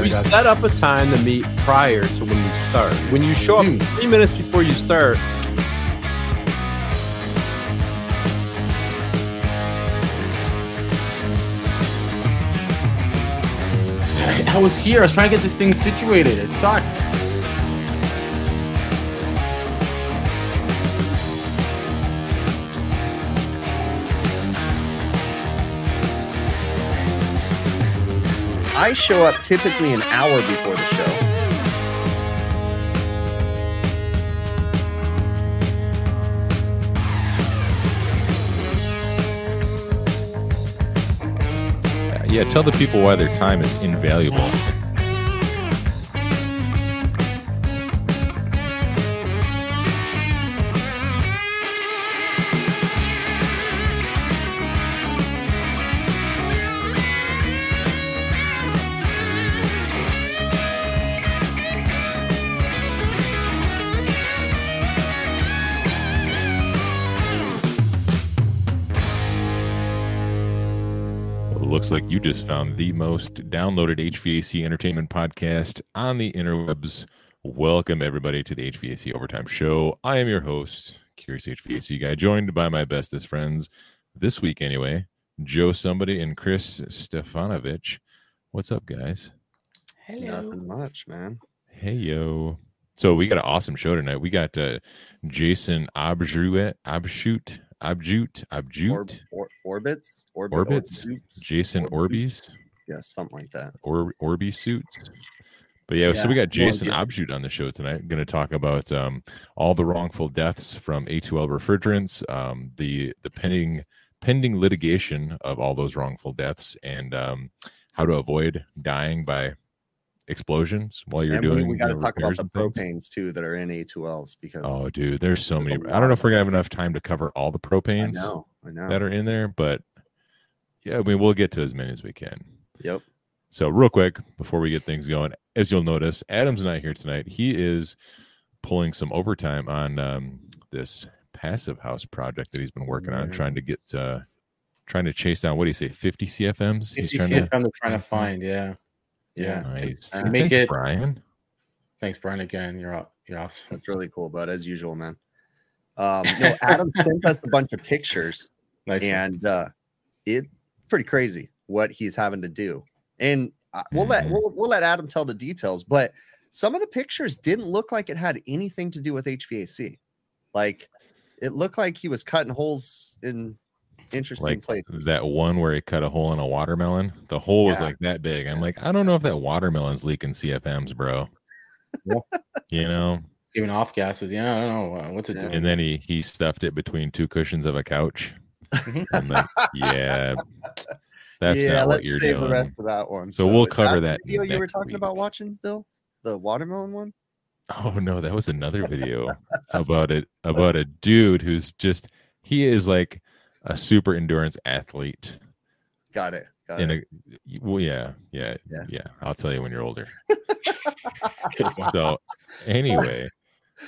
We set up a time to meet prior to when we start. When you show Hmm. up three minutes before you start, I was here. I was trying to get this thing situated. It sucks. I show up typically an hour before the show. Yeah, tell the people why their time is invaluable. Just found the most downloaded HVAC entertainment podcast on the interwebs. Welcome, everybody, to the HVAC Overtime Show. I am your host, Curious HVAC Guy, joined by my bestest friends this week, anyway, Joe Somebody and Chris Stefanovic. What's up, guys? Hey, Nothing much, man. Hey, yo. So we got an awesome show tonight. We got uh, Jason Abjute, Abshute, Abjute, Abjute, Orb, or, orbits, Orbit, Orbits? Orbits? Jason Orbits? Orbies. Yeah, something like that. or Orby suits. But yeah, so we got well, Jason yeah. Obshoot on the show tonight. Going to talk about um, all the wrongful deaths from A2L refrigerants, um, the the pending pending litigation of all those wrongful deaths, and um, how to avoid dying by explosions while you're and doing. we, we got to talk about the propanes too that are in A2Ls because Oh, dude, there's so many. I don't know if we're gonna have enough time to cover all the I propanes know, I know. that are in there, but yeah, I mean we'll get to as many as we can. Yep. So, real quick before we get things going, as you'll notice, Adam's not here tonight. He is pulling some overtime on um, this passive house project that he's been working on, trying to get, uh, trying to chase down what do you say, 50 CFMs? If He's trying see to. it, I'm trying to find. Yeah. Yeah, Nice. to Thanks, make it- Brian. Thanks, Brian. Again, you're up. You're awesome. that's really cool, bud. As usual, man. Um, no, Adam sent us a bunch of pictures, Nice. and uh, it pretty crazy what he's having to do. And uh, we'll let Mhm. we'll, we'll let Adam tell the details, but some of the pictures didn't look like it had anything to do with HVAC. Like it looked like he was cutting holes in interesting Like places. that one where he cut a hole in a watermelon. The hole was like that big. I'm like, I don't know if that watermelon's leaking CFMs, bro. You know, even off gases. Yeah, I don't know. Uh, what's it Yeah. doing? and then he he stuffed it between two cushions of a couch. Mhm. I'm like, yeah, that's yeah, not what let's you're save doing. the rest of that one. So we'll cover the that video you were talking week. about watching, Bill, the watermelon one. Oh no, that was another video about it about a dude who's just he is like a super endurance athlete. Got it. Got In it. a well, yeah, yeah, Yeah. yeah, I'll tell you when you're older. So anyway,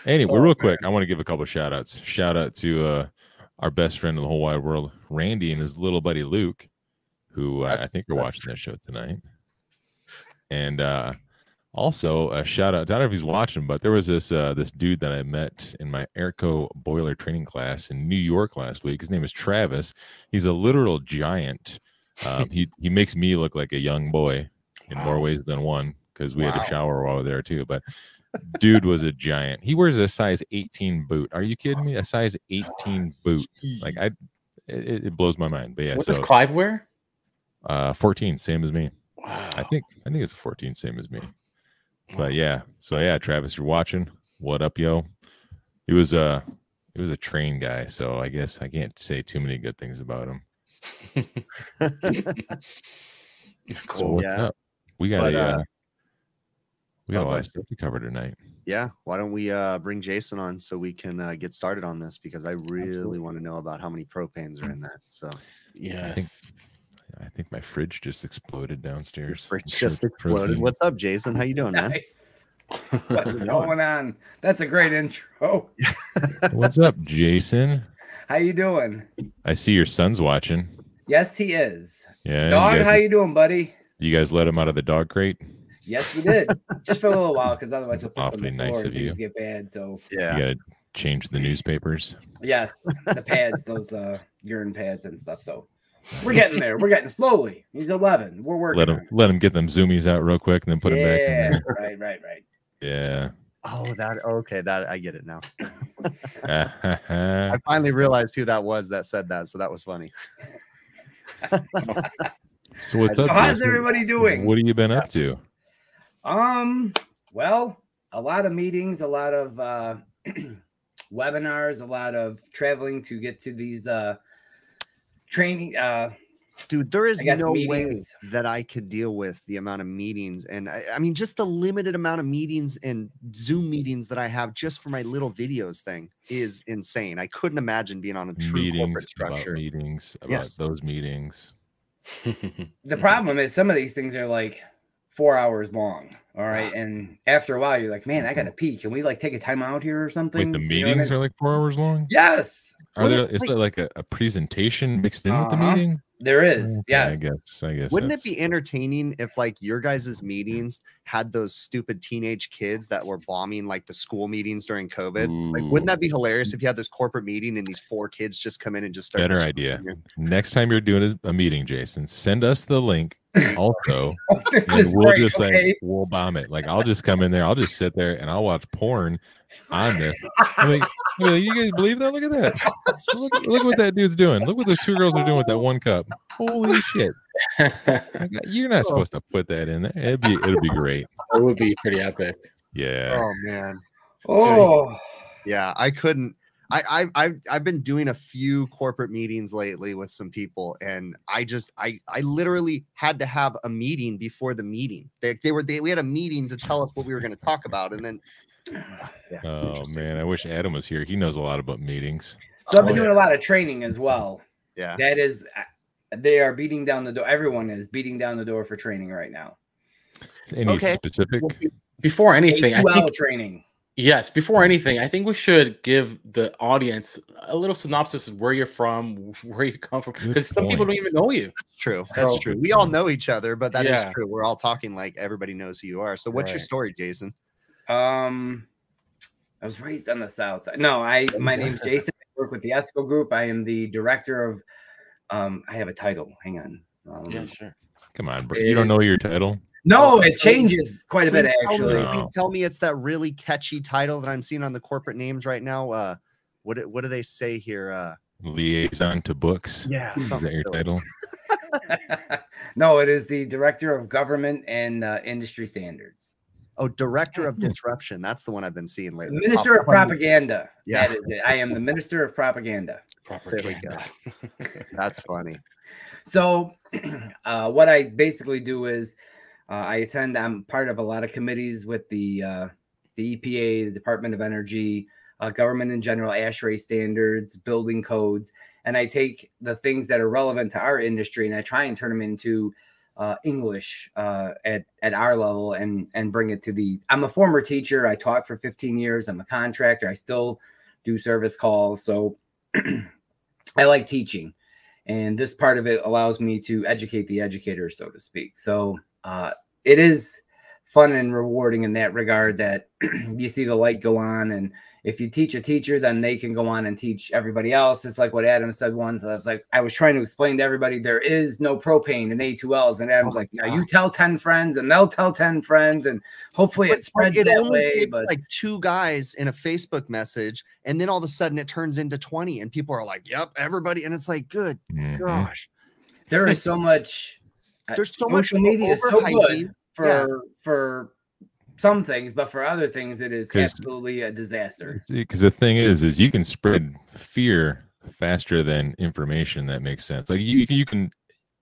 anyway, Oh, real quick, I want to give a couple shout outs. Shout out to uh our best friend in the whole wide world, Randy, and his little buddy Luke, who uh, I think are watching this show tonight. And uh also a shout out. I don't know if he's watching, but there was this uh this dude that I met in my AERCO boiler training class in New York last week. His name is Travis. He's a literal giant. Um, he he makes me look like a young boy in more ways than one because we had Wow. a shower while we were there too. But dude was a giant. He wears a size 18 boot. Are you kidding me? A size 18 boot. Like I, it, it blows my mind. But yeah, what so does Clive wear? uh, 14, same as me. Wow. I think I think it's 14, same as me. But yeah, so yeah, Travis, you're watching. What up, yo? He was a he was a train guy, so I guess I can't say too many good things about him. So cool. what's Yeah. up? We got But, a uh, uh, we got oh, a lot of stuff to cover tonight. yeah. Why don't we uh, bring Jason on so we can uh, get started on this because I really Absolutely. want to know about how many propanes are in that. So Yes. I think my fridge just exploded your downstairs. fridge It's just exploded. protein. What's up, Jason? How you doing, man? Nice. What's going on? That's a great intro. What's up, Jason? How you doing? I see your son's watching. Yes, he is. Yeah, Dog, you how you doing, buddy? you guys let him out of the dog crate. Yes, we did. Just for a little while, because otherwise it'll piss on the floor nice and of you. things get bad. So Yeah. You gotta change the newspapers. yes, the pads, those uh urine pads and stuff. So we're getting there. We're getting slowly. He's 11. We're working. Let him let him get them zoomies out real quick and then put it. them back yeah, right, right, right. Yeah. Oh, that okay. That I get it now. Ha, ha. I finally realized who that was that said that, so that was funny. so what's So up? how's Jason? everybody doing? What have you been up to? Um, well, a lot of meetings, a lot of uh webinars, a lot of traveling to get to these uh training uh Dude, there is I guess no way that I could deal with the amount of meetings. And I, I mean, just the limited amount of meetings and Zoom meetings that I have just for my little videos thing is insane. I couldn't imagine being on a true Meetings corporate about structure. meetings about Yes. those meetings. the problem is some of these things are like four hours long. All right. And after a while, you're like, man, I gotta pee. Can we like take a time out here or something? Wait, the You know I meetings mean? are like four hours long. yes, Are Well, there? Is like- there like a, a presentation mixed in with the Uh-huh. meeting? there is. Okay, yes. I guess. I guess. Wouldn't it be entertaining if like your guys' meetings had those stupid teenage kids that were bombing like the school meetings during COVID? Like, wouldn't that be hilarious if you had this corporate meeting and these four kids just come in and just start Better idea. you? Next time you're doing a- a meeting, Jason, send us the link. Also, Oh, this and is we'll great. just okay. like we'll bomb it. Like I'll just come in there. I'll just sit there and I'll watch porn on this. I mean, I mean, you guys believe that? Look at that. Look, look what that dude's doing. Look what those two girls are doing with that one cup. Holy shit! You're not oh. supposed to put that in there. It'd be it'll be great. It would be pretty epic. Yeah. Oh man. oh, Yeah, I couldn't. I, I I've I've been doing a few corporate meetings lately with some people, and I just I I literally had to have a meeting before the meeting. They, they were they, we had a meeting to tell us what we were going to talk about, and then yeah, Oh man, I wish Adam was here. He knows a lot about meetings. so I've been Oh, doing a lot of training as well. yeah. That is, uh, they are beating down the door. Everyone is beating down the door for training right now. Any Okay. specific? Before anything, I A2L think training. Yes. Before anything, I think we should give the audience a little synopsis of where you're from, where you come from, because some people don't even know you. That's true. That's true. We all know each other, but that is Yeah. true. We're all talking like everybody knows who you are. So, what's your story, Jason? Um, I was raised on the south side. No, I my name's Jason. I work with the ESCO group. I am the director of. Um, I have a title. Hang on. Um, sure. Come on, bro. You don't know your title? No, it changes quite a bit Please tell me- actually. Please tell me it's that really catchy title that I'm seeing on the corporate names right now. Uh, what do- what do they say here? Uh, Liaison to books. yeah, Is that your title? no, it is the director of government and uh, industry standards. Oh, director of disruption. That's the one I've been seeing lately. Minister of propaganda. Yeah. That is it. I am the minister of propaganda. There we go. That's funny. So, uh, what I basically do is uh, I attend. I'm part of a lot of committees with the uh, the EPA, the Department of Energy, uh, government in general, ASHRAE standards, building codes, and I take the things that are relevant to our industry and I try and turn them into uh, English uh, at at our level and and bring it to the. I'm a former teacher. I taught for 15 years. I'm a contractor. I still do service calls. So I like teaching and this part of it allows me to educate the educator so to speak so uh, it is fun and rewarding in that regard that you see the light go on and if you teach a teacher then they can go on and teach everybody else it's like what adam said once i was like i was trying to explain to everybody there is no propane in a2ls and adam's Oh like now God. you tell 10 friends and they'll tell 10 friends and hopefully But, it spreads like, that way but like two guys in a Facebook message, and then all of a sudden it turns into 20, and people are like, Yep, everybody. And it's like, good Mhm. gosh. there is so much There's so much media is so good for Yeah. for some things, but for other things, it is absolutely a disaster. Because the thing is, is you can spread fear faster than information that makes sense. Like you, you can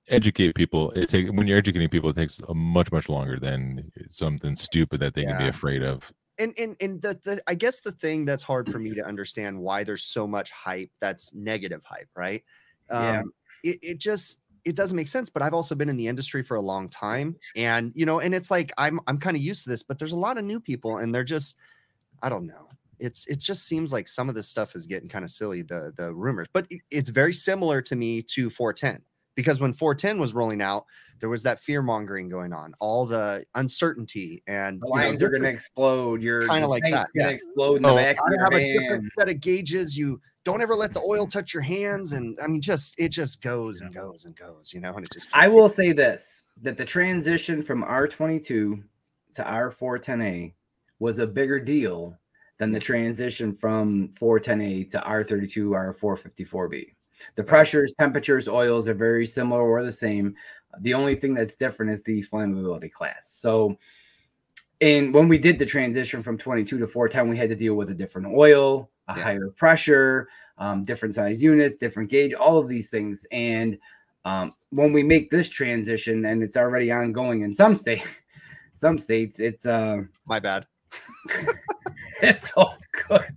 educate people. It take when you're educating people, it takes a much much longer than something stupid that they can be afraid of. and and and the, the I guess the thing that's hard for me to understand why there's so much hype that's negative hype, right? Um Yeah. it, it just it doesn't make sense. But I've also been in the industry for a long time, and you know, and it's like I'm I'm kind of used to this, but there's a lot of new people, and they're just I don't know. It's it just seems like some of this stuff is getting kind of silly, the the rumors, but it's very similar to me to 410 because when 410 was rolling out, there was that fear mongering going on, all the uncertainty and The you know, lines are going to explode. Your Kinda like that, gonna yeah. explode in the Oh, of gotta have a different set of gauges. You don't ever let the oil touch your hands, and I mean, just it just goes and goes and goes, you know. And it just I will say this: that the transition from R22 to R410A was a bigger deal than the transition from 410A to R32 R454B. The pressures, temperatures, oils are very similar or the same. The only thing that's different is the flammability class. So, and when we did the transition from 22 to 410, we had to deal with a different oil, a Yeah. higher pressure, um, different size units, different gauge, all of these things. And um, when we make this transition, and it's already ongoing in some state, some states, it's uh, my bad. it's all good.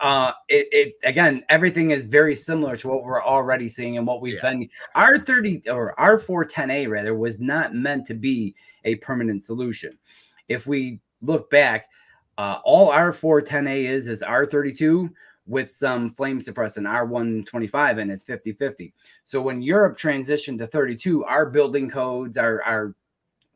Uh, it, it again, everything is very similar to what we're already seeing and what we've Yeah. been. R thirty or R four ten A rather was not meant to be a permanent solution. If we look back, uh, all R four ten A is is R thirty two with some flame suppressant R125 and it's 50 50. So when Europe transitioned to 32, our building codes, our, our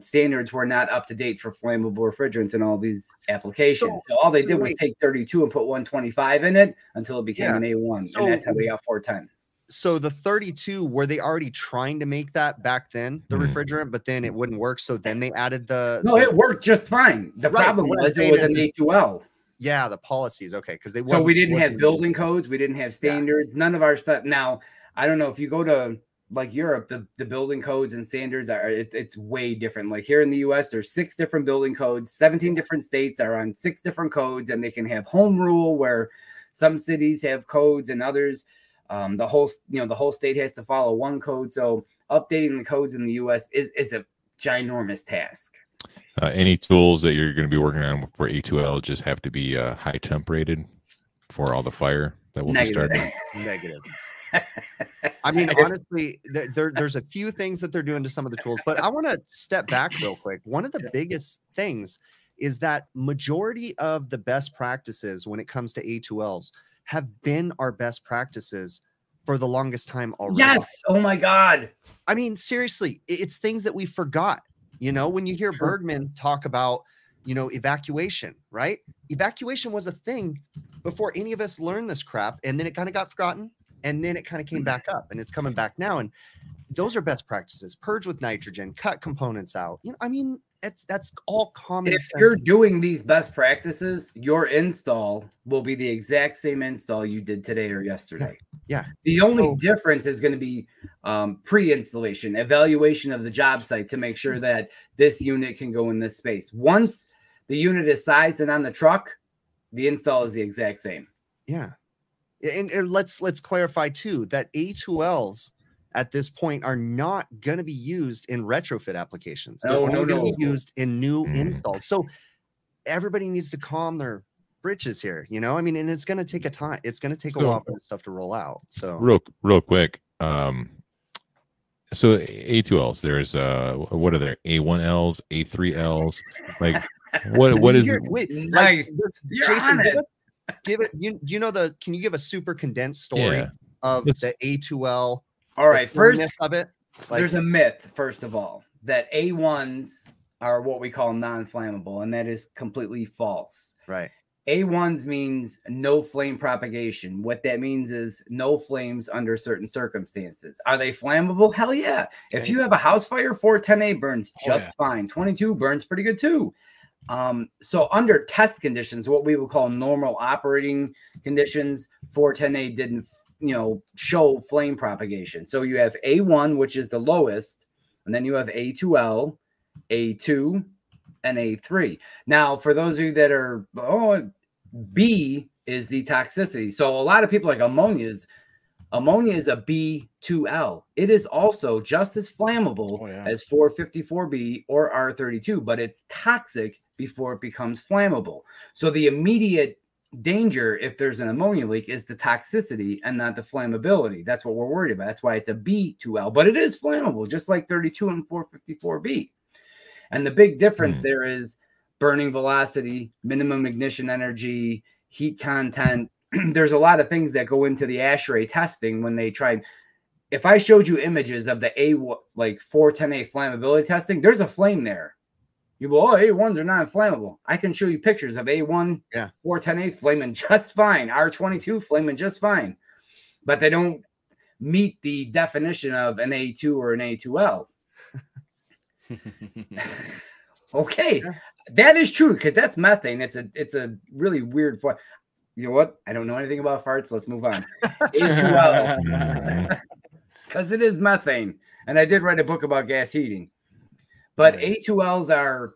standards were not up to date for flammable refrigerants and all these applications. So, all they so did was take 32 and put 125 in it until it became Yeah. an A1. So- and that's how we got 410. So the 32 were they already trying to make that back then, the Mhm. refrigerant, but then it wouldn't work. So then they added the No, it worked just fine. The Right, problem but what I'm was it was an is- A2L. yeah the policies. Okay, because they So we didn't have working. building codes, we didn't have standards, none of our stuff. Now, I don't know if you go to like Europe, the, the building codes and standards are it's it's way different. Like here in the US, there's six different building codes, 17 different states are on six different codes, and they can have home rule where some cities have codes and others. Um, the whole you know the whole state has to follow one code. So updating the codes in the US is is a ginormous task. Uh, any tools that you're going to be working on for A2L just have to be uh, high temp rated for all the fire that will be starting. negative. I mean, honestly, there, there, there's a few things that they're doing to some of the tools, but I want to step back real quick. One of the biggest things is that majority of the best practices when it comes to A2Ls have been our best practices for the longest time already. Yes. Oh my God. I mean, seriously, it's things that we forgot. You know, when you hear Sure. Bergmann talk about, you know, evacuation, right? Evacuation was a thing before any of us learned this crap, and then it kind of got forgotten, and then it kind of came Mm. back up, and it's coming back now. And those are best practices: purge with nitrogen, cut components out. You know, I mean, it's that's all common. if sense. you're doing these best practices, your install will be the exact same install you did today or yesterday. Yeah. The only difference is going to be um, pre-installation evaluation of the job site to make sure that this unit can go in this space. Once the unit is sized and on the truck, the install is the exact same. Yeah. And, and let's let's clarify too that A2Ls at this point are not going to be used in retrofit applications. They're No, no, only going to no. be used in new Mm. installs. So everybody needs to calm their britches here, you know? I mean, and it's going to take a time. It's going to take a while for this stuff to roll out. So real real quick um so a2ls there's uh what are there a1ls a3ls like what what is wait, like, Nice. You're Jason, on give, it. give it you you know the can you give a super condensed story Yeah. of Let's- the A2L All right. First, of it? Like, there's a myth, first of all, that A1s are what we call non-flammable, and that is completely false. right. A1s means no flame propagation. What that means is no flames under certain circumstances. Are they flammable? Hell yeah. If you have a house fire, 410A burns Oh, just yeah. fine. 22 burns pretty good too. Um, so under test conditions, what we would call normal operating conditions, 410A didn't, you know, show flame propagation. So you have A1, which is the lowest, and then you have A2L, A2, and A3. Now, for those of you that are, oh, B is the toxicity. So a lot of people like ammonia is ammonia is a B2L. It is also just as flammable Oh, yeah. as 454B or R32, but it's toxic before it becomes flammable. So the immediate danger if there's an ammonia leak is the toxicity and not the flammability. That's what we're worried about. That's why it's a B2L, but it is flammable just like 32 and 454B. And the big difference Hmm. there is burning velocity, minimum ignition energy, heat content. There's a lot of things that go into the ASHRAE testing when they try. if I showed you images of the A like 410A flammability testing, there's a flame there. You go, oh, A1s are not flammable. I can show you pictures of A1 Yeah. 410A flaming just fine, R22 flaming just fine, but they don't meet the definition of an A2 or an A2L. Okay, that is true because that's methane. It's a it's a really weird. Far- you know what? I don't know anything about farts. Let's move on. A2L because it is methane, and I did write a book about gas heating. But Nice. A2Ls are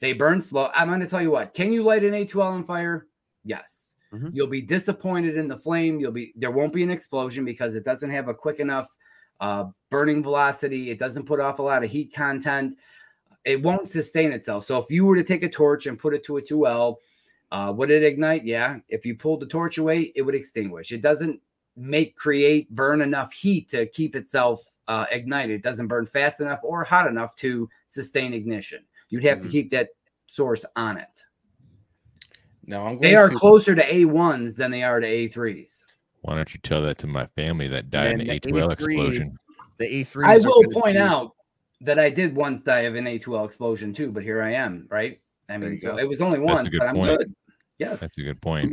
they burn slow. I'm going to tell you what. Can you light an A2L on fire? Yes. Mhm. You'll be disappointed in the flame. You'll be there won't be an explosion because it doesn't have a quick enough uh, burning velocity. It doesn't put off a lot of heat content. It won't sustain itself. So if you were to take a torch and put it to A2L, uh, would it ignite? Yeah. If you pulled the torch away, it would extinguish. It doesn't make create burn enough heat to keep itself uh, ignited. It doesn't burn fast enough or hot enough to sustain ignition. You'd have to Mhm. keep that source on it. no, I'm going They are to, closer to A1s than they are to A3s. Why don't you tell that to my family that died in And the the A2L explosion? The A3. I will point out that I did once die of an A2L explosion too, but here I am, right? I mean, so go. it was only That's once, good but I'm point. good. Yes. That's a good point.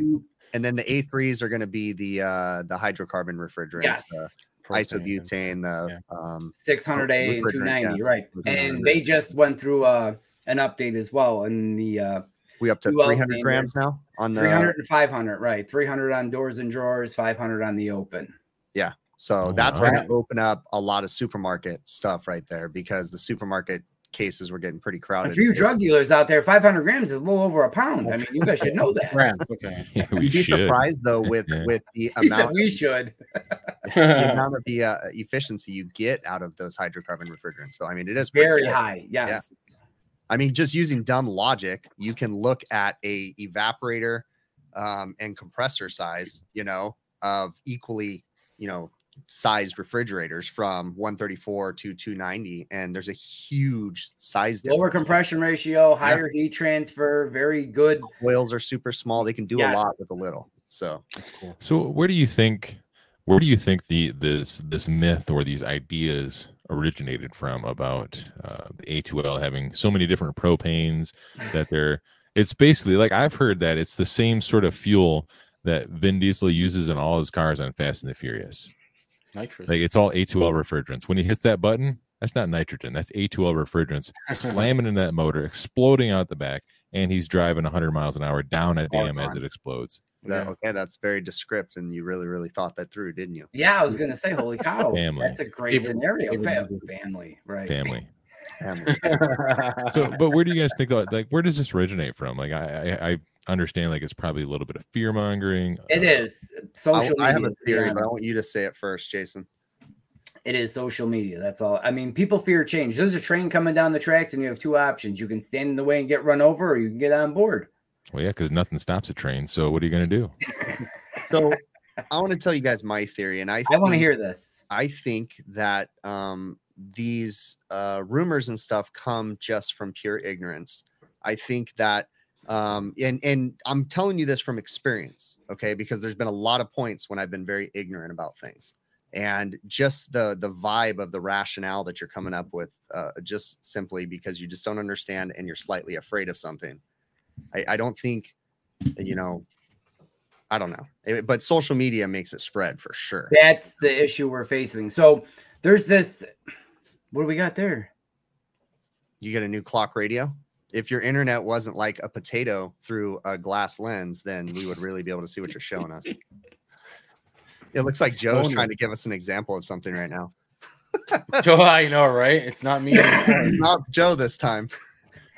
and then the A3s are going to be the uh the hydrocarbon refrigerants, Yes. the propane. isobutane, the um 600A and Refrigerant, 290, right? And they just went through uh, an update as well in the uh, we up to 300 named grams now on the 300 and 500, right? 300 on doors and drawers, 500 on the open. Yeah. So Oh, that's wow. going to open up a lot of supermarket stuff right there because the supermarket cases were getting pretty crowded. A few you drug dealers out there, 500 grams is a little over a pound. I mean, you guys should know that. Grams, okay. Yeah, we You'd be should. surprised though with Yeah. with the He said amount we should. the amount of the uh, efficiency you get out of those hydrocarbon refrigerants. So I mean, it is Very good. high. Yes. I mean, just using dumb logic, you can look at a evaporator um, and compressor size, you know, of equally, you know, sized refrigerators from 134 to 290, and there's a huge size difference. Lower compression ratio, higher heat transfer, very good. Coils are super small; they can do a lot with a little. So That's cool. So where do you think where do you think the this this myth or these ideas originated from about uh, the A2L having so many different propanes that they're it's basically like I've heard that it's the same sort of fuel that Vin Diesel uses in all his cars on Fast and the Furious. Nitrous. Like it's all A2L refrigerants. When he hits that button, that's not nitrogen. That's A2L refrigerants slamming in that motor, exploding out the back, and he's driving 100 miles an hour down a All the dam as it explodes. that, okay, that's very descriptive, and you really, really thought that through, didn't you? Yeah, I was gonna say, holy cow, Family. that's a great Favorite- scenario. favorite family, right? Family. Family. so but where do you guys think that like where does this originate from like i i, I understand like it's probably a little bit of fear mongering It is I, social I media. have a to be theory, but I want you to say it first, Jason. It is social media. That's all. I mean, people fear change. There's a train coming down the tracks, and you have two options. You can stand in the way and get run over, or you can get on board. well yeah because nothing stops a train so what are you going to do So I want to tell you guys my theory, and I I want to hear this. I think that um, these uh, rumors and stuff come just from pure ignorance. I think that, um, and and I'm telling you this from experience, okay? Because there's been a lot of points when I've been very ignorant about things, and just the the vibe of the rationale that you're coming up with, uh, just simply because you just don't understand and you're slightly afraid of something. I, I don't think, you know. I don't know, Eh, but social media makes it spread for sure. That's the issue we're facing. So there's this. What do we got there? you get a new clock radio. If your internet wasn't like a potato through a glass lens, then we would really be able to see what you're showing us. It looks like Joe's trying to give us an example of something right now. Joe, I know, right? It's not me. anymore. Not Joe this time.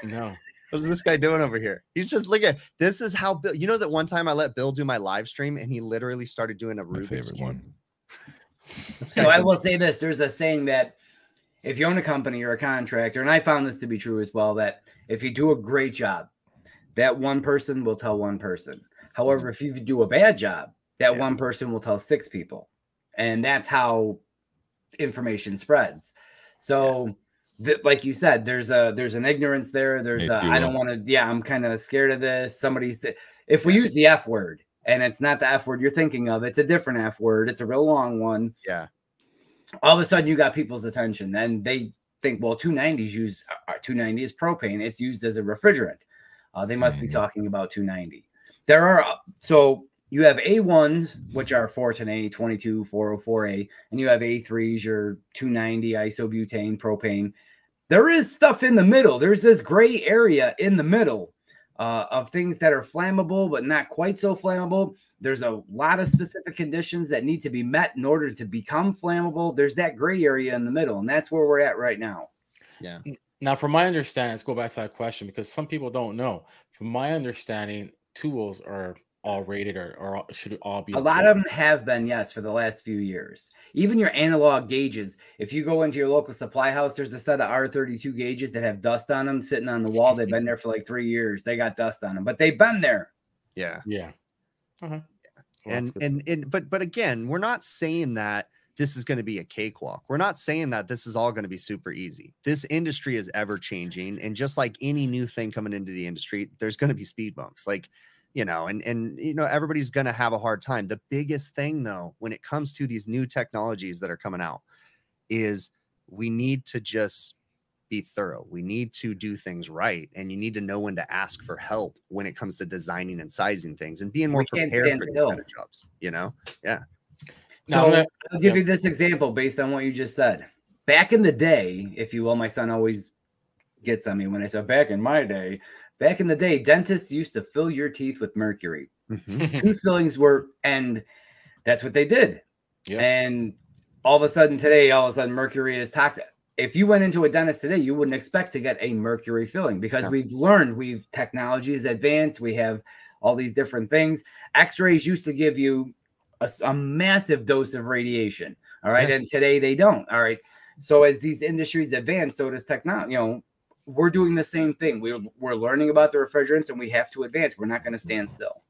no. What is this guy doing over here? He's just look at this is how Bill. You know that one time I let Bill do my live stream and he literally started doing a my Rubik's favorite cube. one So I will say this: there's a saying that if you own a company or a contractor, and I found this to be true as well, that if you do a great job, that one person will tell one person. However, if you do a bad job, that Yeah. one person will tell six people, and that's how information spreads. So. th- like you said, there's a there's an ignorance there. There's a I don't want to. Yeah, I'm kind of scared of this. Somebody's if we use the F word and it's not the F word you're thinking of, it's a different F word. It's a real long one. yeah. All of a sudden you got people's attention and they think, well, 290s use uh, 290 is propane. It's used as a refrigerant. Uh, they must be Mhm. talking about 290. There are uh, so you have A1s, which are 410A, 22, 404A, and you have A3s, your 290 isobutane, propane. There is stuff in the middle. There's this gray area in the middle uh, of things that are flammable, but not quite so flammable. There's a lot of specific conditions that need to be met in order to become flammable. There's that gray area in the middle, and that's where we're at right now. Yeah. Now, from my understanding, let's go back to that question because some people don't know. From my understanding, tools are all rated or, or all- should all be A lot of them have been, yes, for the last few years. Even your analog gauges. If you go into your local supply house, there's a set of R32 gauges that have dust on them sitting on the wall. They've been there for like three years. They got dust on them, but they've been there. Yeah. Yeah. Uh-huh. Well, and good. and and but but again, we're not saying that this is going to be a cakewalk. We're not saying that this is all going to be super easy. This industry is ever changing, and just like any new thing coming into the industry, there's going to be speed bumps. Like you know, and and you know, everybody's going to have a hard time. The biggest thing though, when it comes to these new technologies that are coming out, is we need to just be thorough. We need to do things right, and you need to know when to ask for help when it comes to designing and sizing things and being more We prepared for these kind of jobs. You know, Now, So I'll, I'll give yeah. you this example based on what you just said. Back in the day, if you will, my son always gets on me when I say back in my day. Back in the day, dentists used to fill your teeth with mercury. Mhm. Tooth fillings were, and that's what they did. Yeah. And all of a sudden today, all of a sudden, mercury is toxic. If you went into a dentist today, you wouldn't expect to get a mercury filling because No. we've learned we've technology is advanced. We have all these different things. X-rays used to give you a massive dose of radiation. All right. Yeah. And today they don't. All right. So as these industries advance, so does technology. You know, we're doing the same thing. We're we're learning about the refrigerants and we have to advance. We're not going to mm-hmm. stand still.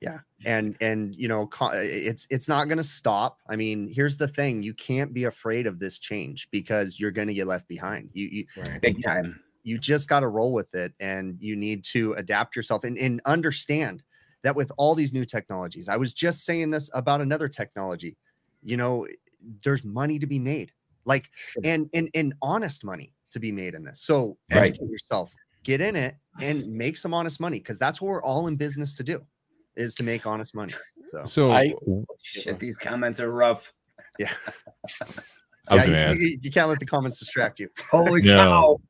Yeah. And and you know it's it's not going to stop i mean here's the thing you can't be afraid of this change because you're going to get left behind you you, Right. Big time. you just got to roll with it and you need to adapt yourself and, and understand that with all these new technologies i was just saying this about another technology you know there's money to be made like and and and honest money to be made in this so Right. educate yourself get in it and make some honest money because that's what we're all in business to do is to make honest money so So I- Shit, these comments are rough. yeah I was Yeah, going to you, ask. you- you can't let the comments distract you Holy No. cow!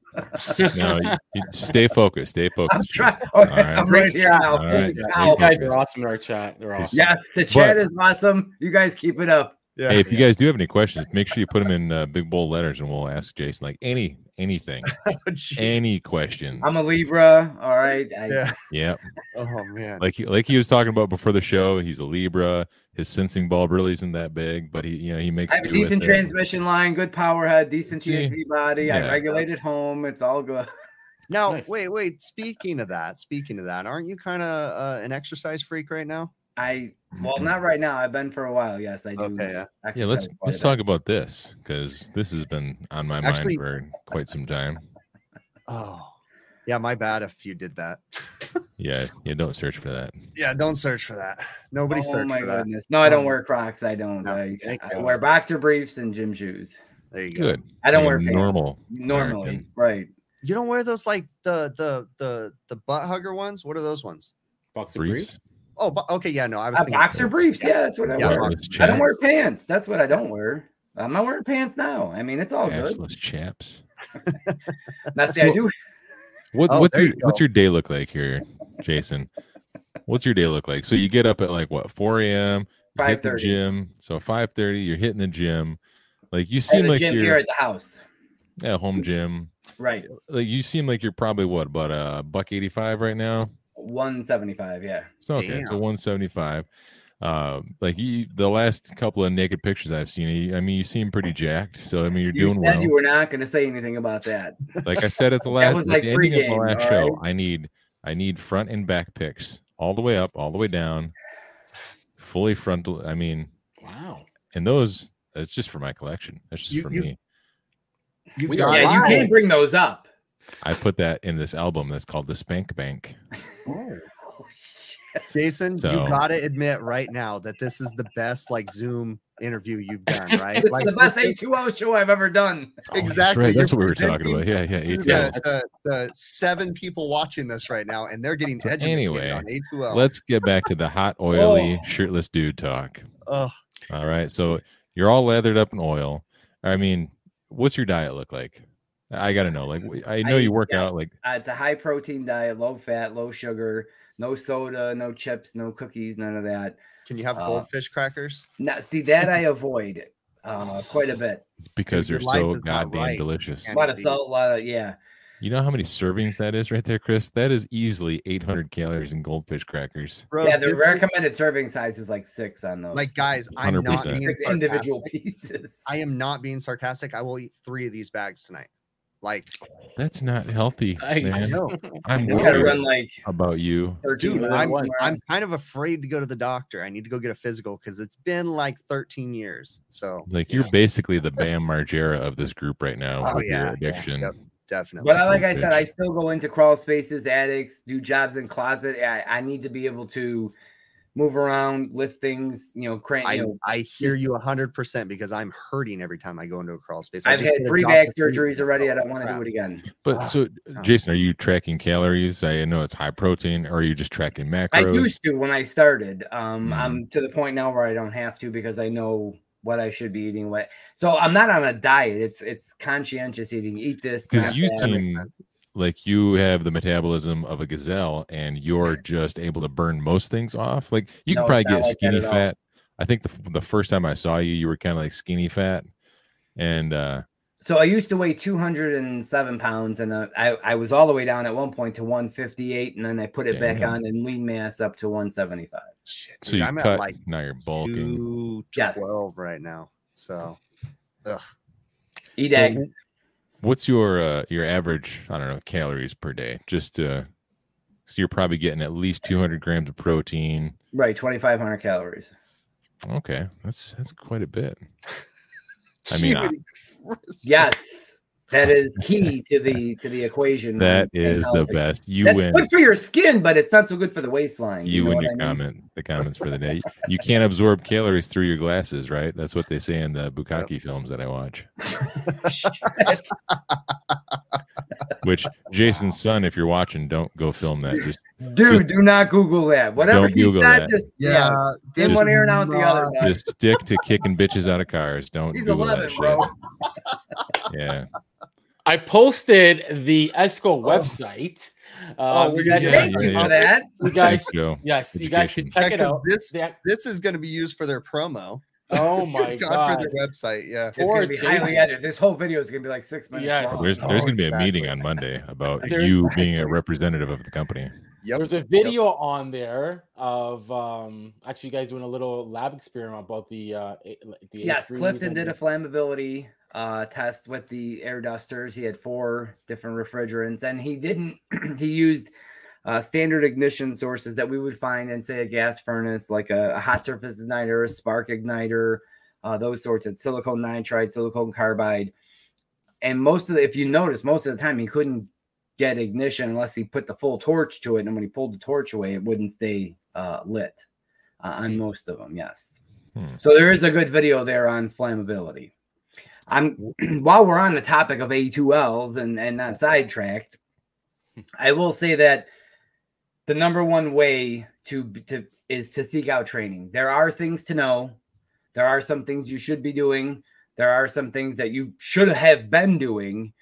No, you, you stay focused. Stay I'm focused. trying. Okay, right. I'm right here now. Holy right. cow. These guys focused. are awesome in our chat. They're awesome. Yes, the But- chat is awesome. You guys keep it up. yeah Hey, if you guys do have any questions, make sure you put them in uh, big bold letters, and we'll ask Jason like any anything, Oh, any questions. I'm a Libra. All right. I, yeah yeah, oh man like he, like he was talking about before the show. He's a Libra. His sensing bulb really isn't that big, but he you know he makes. I have a do with decent it. transmission line, good power head, decent See? TXV body. I regulate at home. It's all good. now Nice. wait wait speaking of that speaking of that aren't you kind of uh, an exercise freak right now I well, not right now. I've been for a while. Yes, I do. okay yeah Yeah, let's let's a bit. talk about this because this has been on my Actually- mind for quite some time. oh yeah my bad if you did that Yeah, yeah. Don't search for that. yeah don't search for that nobody oh search my for that! No, I don't Um, wear Crocs. I don't. no, I, thank I wear boxer briefs and gym shoes. there you go Good. I don't Like a wear pants. normal. Normally, American. right? you don't wear those like the the the the butt hugger ones what are those ones Boxer briefs. briefs. Oh okay yeah no i was Uh, thinking boxer briefs. Yeah, that's what I Yeah, wear. Wireless I don't wear pants. That's what I don't wear. I'm not wearing pants now. I mean, it's all good. Assless chaps. Now, see, I what- do. What Oh, what's your you what's your day look like here, Jason? What's your day look like? So you get up at like what 4 a.m. You hit the 5:30. gym. So 5:30, you're hitting the gym. Like you seem a like gym you're here at the house. Yeah, home gym. Right. Like you seem like you're probably what about a buck 85 right now. 175. Yeah. So okay, so 175. Uh, like you, the last couple of naked pictures I've seen, you- I mean, you seem pretty jacked. So I mean, you're You doing said well. you were not going to say anything about that. like I said at the last, was at like the ending of the last all show, right? I need, I need front and back pics, all the way up, all the way down, fully frontal. I mean, Wow. and those, it's just for my collection. That's just You- for you- me. you We are yeah, you can't bring those up. I put that in this album that's called the Spank Bank. Oh, shit. Jason, So- you gotta admit right now that this is the best like Zoom interview you've done, right? This Like, is the best this is- A2L show I've ever done. Oh, that's Exactly, right. That's you're what we were talking about. Yeah, yeah. to the, the, the seven people watching this right now, and they're getting So educated anyway, on A2L. Let's get back to the hot, oily, Oh. shirtless dude talk. Oh, All right. So you're all lathered up in oil. I mean, what's your diet look like? I got to know. Like, I know you work yes, out. Like, uh, it's a high protein diet, low fat, low sugar, no soda, no chips, no cookies, none of that. can you have Uh, goldfish crackers? Now, see that I avoid uh, quite a bit. because they're so goddamn right. delicious. Yeah. A lot of salt, a lot of yeah. You know how many servings that is right there, Chris? That is easily 800 calories in goldfish crackers. Bro, yeah, the recommended serving size is like six on those. like guys, I'm not 100%. being six individual pieces. I am not being sarcastic. I will eat three of these bags tonight. Like, That's not healthy, Nice. man. I know, I'm You know. gotta worried run like about you. dude. I'm one. an hour. I'm kind of afraid to go to the doctor. I need to go get a physical because it's been like 13 years. So Like you're basically the Bam Margera of this group right now Oh, with yeah, your yeah, addiction. yep. definitely. But like I said, I still go into crawl spaces, attics, do jobs in closet. I, I need to be able to move around, lift things, you know, crank. I, You know, I hear just- you 100% because I'm hurting every time I go into a crawl space. I I've just had three back surgeries already. I don't want to do it again. But Ah, so, oh. Jason, are you tracking calories? I know it's high protein, or are you just tracking macros? I used to when I started. Um, Mm-hmm. I'm to the point now where I don't have to because I know what I should be eating. What so I'm not on a diet. It's it's conscientious eating. Eat this. Because not you that. That seem sense. Like you have the metabolism of a gazelle, and you're just able to burn most things off. Like you No, can probably get like skinny fat. I think the the first time I saw you, you were kind of like skinny fat, and uh So I used to weigh 207 pounds, and uh, I I was all the way down at one point to 158, and then I put it back on and lean mass up to 175. Shit, so dude, you I'm cut. at like now you're bulking. Yes. 212 right now. So, ugh. Eat So eggs. What's your uh your average? I don't know calories per day. Just uh, so you're probably getting at least 200 grams of protein. Right, 2,500 calories. Okay, that's that's quite a bit. I mean, I- Yes, that is key to the to the equation. that when is staying the best. You That's win. good for your skin, but it's not so good for the waistline. You know and your I mean? comment, the comments for the day. You can't absorb calories through your glasses, right? That's what they say in the Bukaki films that I watch. Which Jason's son, if you're watching, don't go film that. Just Dude, do not Google that. Whatever Don't he Google said, that. just yeah. Yeah, In this one is ear and out the other. just stick to kicking bitches out of cars. Don't He's Google 11, that shit. Yeah. I posted the ESCO website. Oh, Um, we you guys, yeah, thank yeah, you yeah. for that. you guys, Thanks, Joe. yes, you guys can check Yeah, it 'cause out. This, this is going to be used for their promo. oh my God, god! for their website. Yeah. It's gonna be Jason. highly edited. This whole video is gonna be like six minutes Yes. long. There's there's Oh, gonna be a meeting on Monday about you being a representative of the company. Yep. There's a video on there of um actually you guys doing a little lab experiment about the uh the yes, A3s Clifton did a flammability uh, test with the air dusters. He had four different refrigerants, and he didn't. he used uh, standard ignition sources that we would find in, say, a gas furnace, like a, a hot surface igniter, a spark igniter, uh, those sorts of silicone nitride, silicone carbide. And most of the, if you notice, most of the time he couldn't get ignition unless he put the full torch to it. And when he pulled the torch away, it wouldn't stay uh, lit uh, on most of them. Yes. Hmm. So there is a good video there on flammability. I'm while we're on the topic of A2Ls and and not sidetracked, I will say that the number one way to to is to seek out training. There are things to know. There are some things you should be doing. There are some things that you should have been doing,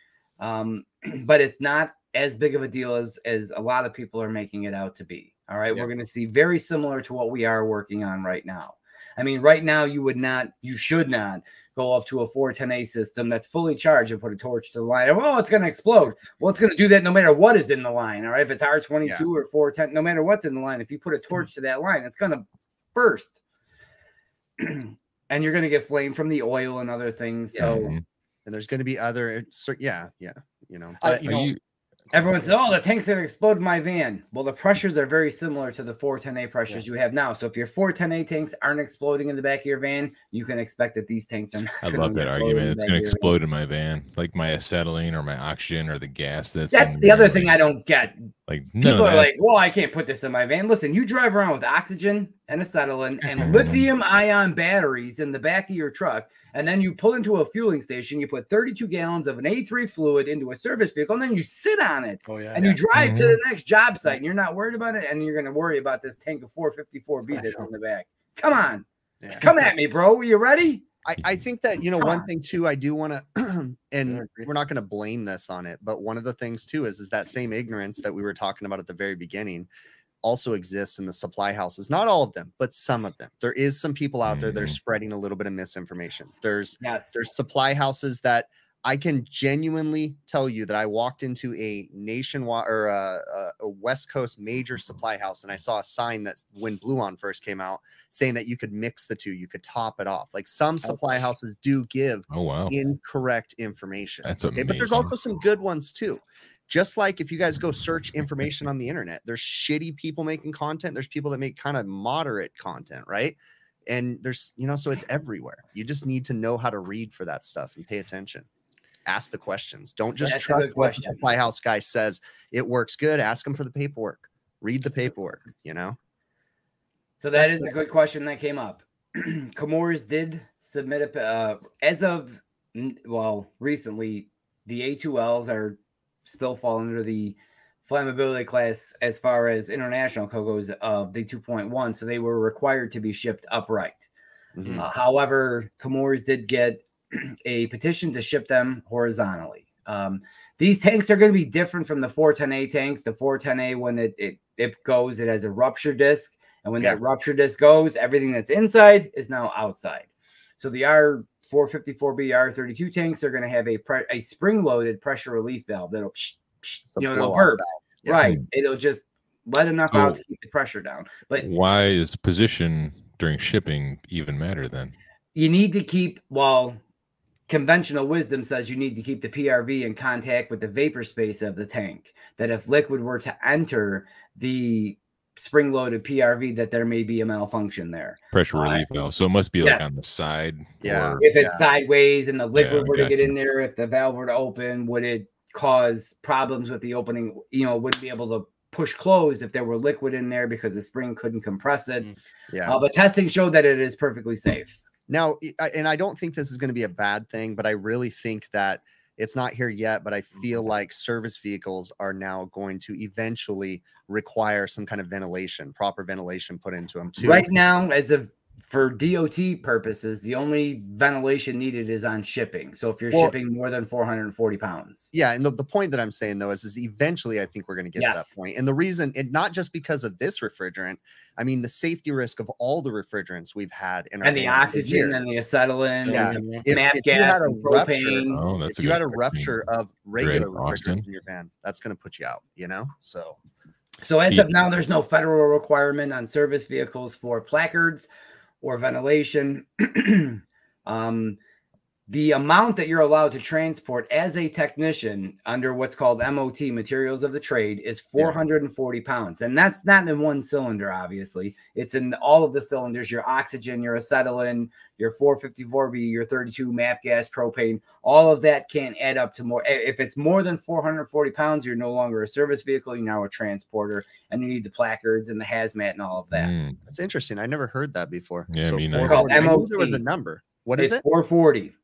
um, but it's not as big of a deal as as a lot of people are making it out to be. All right, Yeah. we're going to see very similar to what we are working on right now. I mean, right now you would not, you should not go up to a 410A system that's fully charged and put a torch to the line. Oh, it's going to explode. Well, it's going to do that no matter what is in the line. All right. If it's R22 Yeah. or 410, no matter what's in the line, if you put a torch to that line, it's going to burst. and you're going to get flame from the oil and other things. So, Mhm. And there's going to be other. Yeah. Yeah. You know. I- But you know, you Everyone says, "Oh, the tank's gonna explode in my van." Well, the pressures are very similar to the 410A pressures you have now. So if your 410A tanks aren't exploding in the back of your van, you can expect that these tanks are. Not I love that argument. It's gonna your van. explode in my van, like my acetylene or my oxygen or the gas that's. That's in the other thing I don't get. Like People are like, "Well, I can't put this in my van." Listen, you drive around with oxygen and acetylene and lithium ion batteries in the back of your truck, and then you pull into a fueling station. You put 32 gallons of an A3 fluid into a service vehicle, and then you sit on it. Oh yeah. and you drive to Mhm. the next job site and you're not worried about it and you're going to worry about this tank of 454b that's in the back come on Yeah. come at me bro are you ready I, I think that you know Come one on. thing too i do want to and we're not going to blame this on it but one of the things too is is that same ignorance that we were talking about at the very beginning also exists in the supply houses not all of them but some of them there is some people out there that are Mhm. spreading a little bit of misinformation there's yes there's supply houses that I can genuinely tell you that I walked into a nationwide or a, a, a West Coast major supply house and I saw a sign that when Bluon first came out saying that you could mix the two, you could top it off. Like some supply houses do give oh wow. incorrect information. That's okay, but there's also some good ones too. Just like if you guys go search information on the internet, there's shitty people making content. There's people that make kind of moderate content, right? And there's, you know, so it's everywhere. You just need to know how to read for that stuff and pay attention. Ask the questions. Don't just That's trust what the supply house guy says. It works good. Ask him for the paperwork. Read the paperwork, you know? so that is a good question that came up Chemours did submit a uh, as of well recently the a2ls are still fall under the flammability class as far as international code goes of the 2.1 so they were required to be shipped upright Mhm. Uh, however, Chemours did get a petition to ship them horizontally. Um, these tanks are going to be different from the 410A tanks. The 410A, when it, it, it goes, it has a rupture disc. And when Yeah. that rupture disc goes, everything that's inside is now outside. So the R454B, R32 tanks are going to have a, pre- a spring loaded pressure relief valve that'll, psh, psh, you know, it'll blow-off burp. Yeah. Right. It'll just let enough out to keep the pressure down. But Why is position during shipping even matter then? you need to keep well conventional wisdom says you need to keep the prv in contact with the vapor space of the tank that if liquid were to enter the spring loaded prv that there may be a malfunction there Pressure Uh, relief valve. So it must be like yes. on the side. Yeah. or- if it's sideways and the liquid Yeah, were to get gotcha. in there if the valve were to open would it cause problems with the opening you know wouldn't be able to push closed if there were liquid in there because the spring couldn't compress it Yeah. uh, but testing showed that it is perfectly safe Now, I- I- and I don't think this is going to be a bad thing, but I really think that it's not here yet. But I feel Mm-hmm. like service vehicles are now going to eventually require some kind of ventilation, proper ventilation put into them too. Right now, as of for DOT purposes, the only ventilation needed is on shipping. So if you're Well- shipping more than 440 pounds, Yeah, and the, the point that I'm saying though is, is eventually I think we're going to get to that point. And the reason, and not just because of this refrigerant, I mean the safety risk of all the refrigerants we've had in our and the oxygen years. and the acetylene, Yeah. and If- nap if gas, had a and rupture- propane. Oh, if you had a question. rupture of regular Austin. refrigerants in your van, that's going to put you out. You know, so So as See- of now, there's no federal requirement on service vehicles for placards or ventilation. um, the amount that you're allowed to transport as a technician under what's called MOT materials of the trade is 440 pounds. And that's not in one cylinder, obviously. It's in all of the cylinders your oxygen, your acetylene, your 454B, your 32 MAP gas, propane. All of that can't add up to more. If it's more than 440 pounds, you're no longer a service vehicle. You're now a transporter, and you need the placards and the hazmat and all of that. Mm, that's interesting. I never heard that before. Yeah, so me neither. 440 I knew there was a number. What is it's it? 440.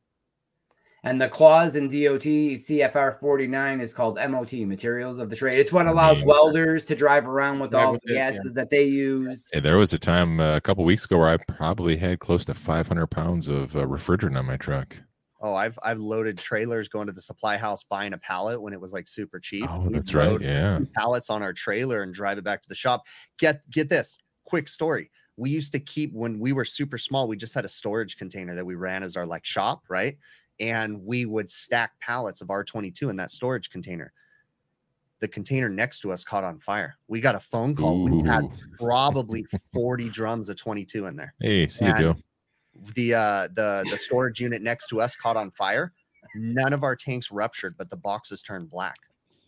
And the clause in DOT CFR 49 is called MOT, Materials of the Trade. It's what allows Yeah. welders to drive around with Drive all with the it, yeah. gases that they use. Hey, there was a time uh, a couple weeks ago where I probably had close to 500 pounds of uh, refrigerant on my truck. Oh, I've I've loaded trailers going to the supply house buying a pallet when it was like super cheap. Oh, We'd that's right. Yeah. pallets on our trailer and drive it back to the shop. Get get this quick story. We used to keep when we were super small, we just had a storage container that we ran as our like shop, right? And we would stack pallets of R22 in that storage container. The container next to us caught on fire. We got a phone call. We had probably 40 drums of 22 in there Hey, see you, And- Joe. the uh the the storage unit next to us caught on fire none of our tanks ruptured but the boxes turned black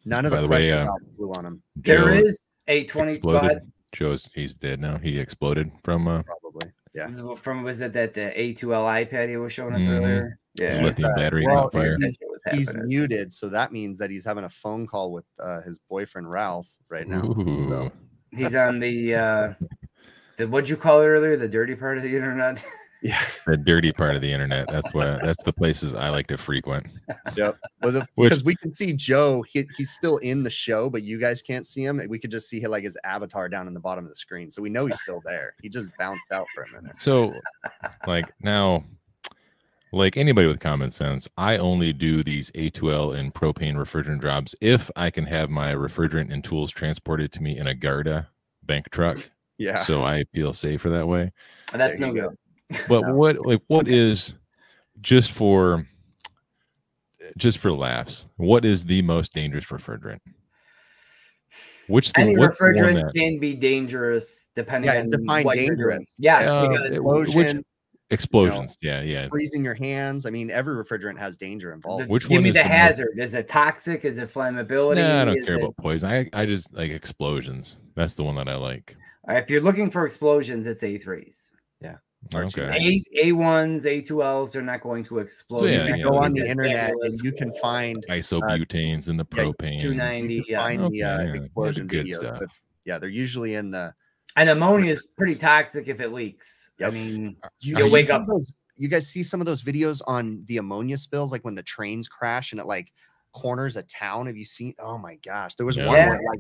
None of By the the way, pressure uh, blew on him. There Joe is a 20 go Joe's he's dead now. He exploded from uh, Probably. Yeah. from was it that the A2L iPad he was showing us Mhm. earlier? his Yeah. lithium battery well, caught fire. That shit was He's muted, so that means that he's having a phone call with uh, his boyfriend Ralph right now. Ooh. So, He's on the uh the what'd you call it earlier? The dirty part of the internet. yeah. The dirty part of the internet. That's what. That's the places I like to frequent. Yep. Well, the, Which- because we can see Joe, he, he's still in the show, but you guys can't see him. We could just see him like his avatar down in the bottom of the screen, so we know he's still there. He just bounced out for a minute. So, like now, like anybody with common sense, I only do these A2L and propane refrigerant jobs if I can have my refrigerant and tools transported to me in a Garda bank truck. Yeah. So I feel safer that way. That's There no you go. good. But No. what like what is just for just for laughs? What is the most dangerous refrigerant? Which the, Any what's the one refrigerant that- can be dangerous depending Yeah, on define what you're doing. dangerous. Yes, Uh, because it- Explosion, explosions? Yeah, yeah. freezing your hands. I mean, every refrigerant has danger involved. the- Which give one me is the, the most- hazard. Is it toxic? Is it flammability? Nah, I don't Is care it- about poison. I I just like explosions. That's the one that I like. If you're looking for explosions, it's A3s. Okay. A A1s, A2Ls, they're not going to explode. So, yeah, you can yeah. go on the It's internet and you can find Isobutanes and the yeah, propane. 290. you can yeah. find the uh, yeah, explosion good videos. stuff. But yeah, they're usually in the. And ammonia is pretty toxic if it leaks. I mean, You You'll wake up- those- you guys see some of those videos on the ammonia spills, like when the trains crash and it like corners a town. Have you seen? Oh my gosh, there was one Yeah. where it, like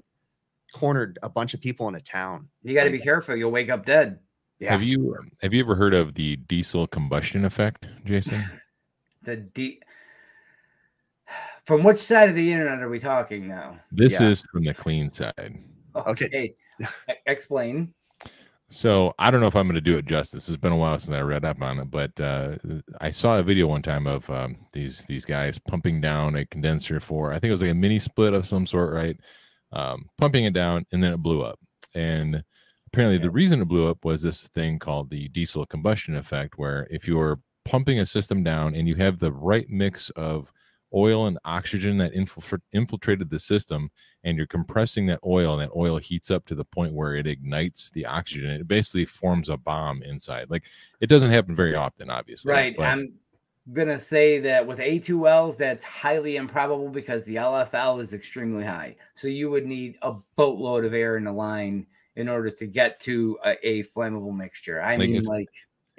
cornered a bunch of people in a town. you got to Like- be careful. You'll wake up dead. Yeah. Have you have you ever heard of the diesel combustion effect, Jason? The D. From which side of the internet are we talking now? This Yeah. is from the clean side. Okay. E- Explain. So I don't know if I'm going to do it justice. It's been a while since I read up on it, but uh, I saw a video one time of um, these these guys pumping down a condenser for I think it was like a mini split of some sort, right? Um, pumping it down, and then it blew up. And apparently, the reason it blew up was this thing called the diesel combustion effect, where if you're pumping a system down and you have the right mix of oil and oxygen that infiltrated the system and you're compressing that oil and that oil heats up to the point where it ignites the oxygen it basically forms a bomb inside like it doesn't happen very often obviously Right. but I'm gonna say that with A2Ls, that's highly improbable because the LFL is extremely high. So you would need a boatload of air in the line in order to get to a, a flammable mixture. I Like, mean, like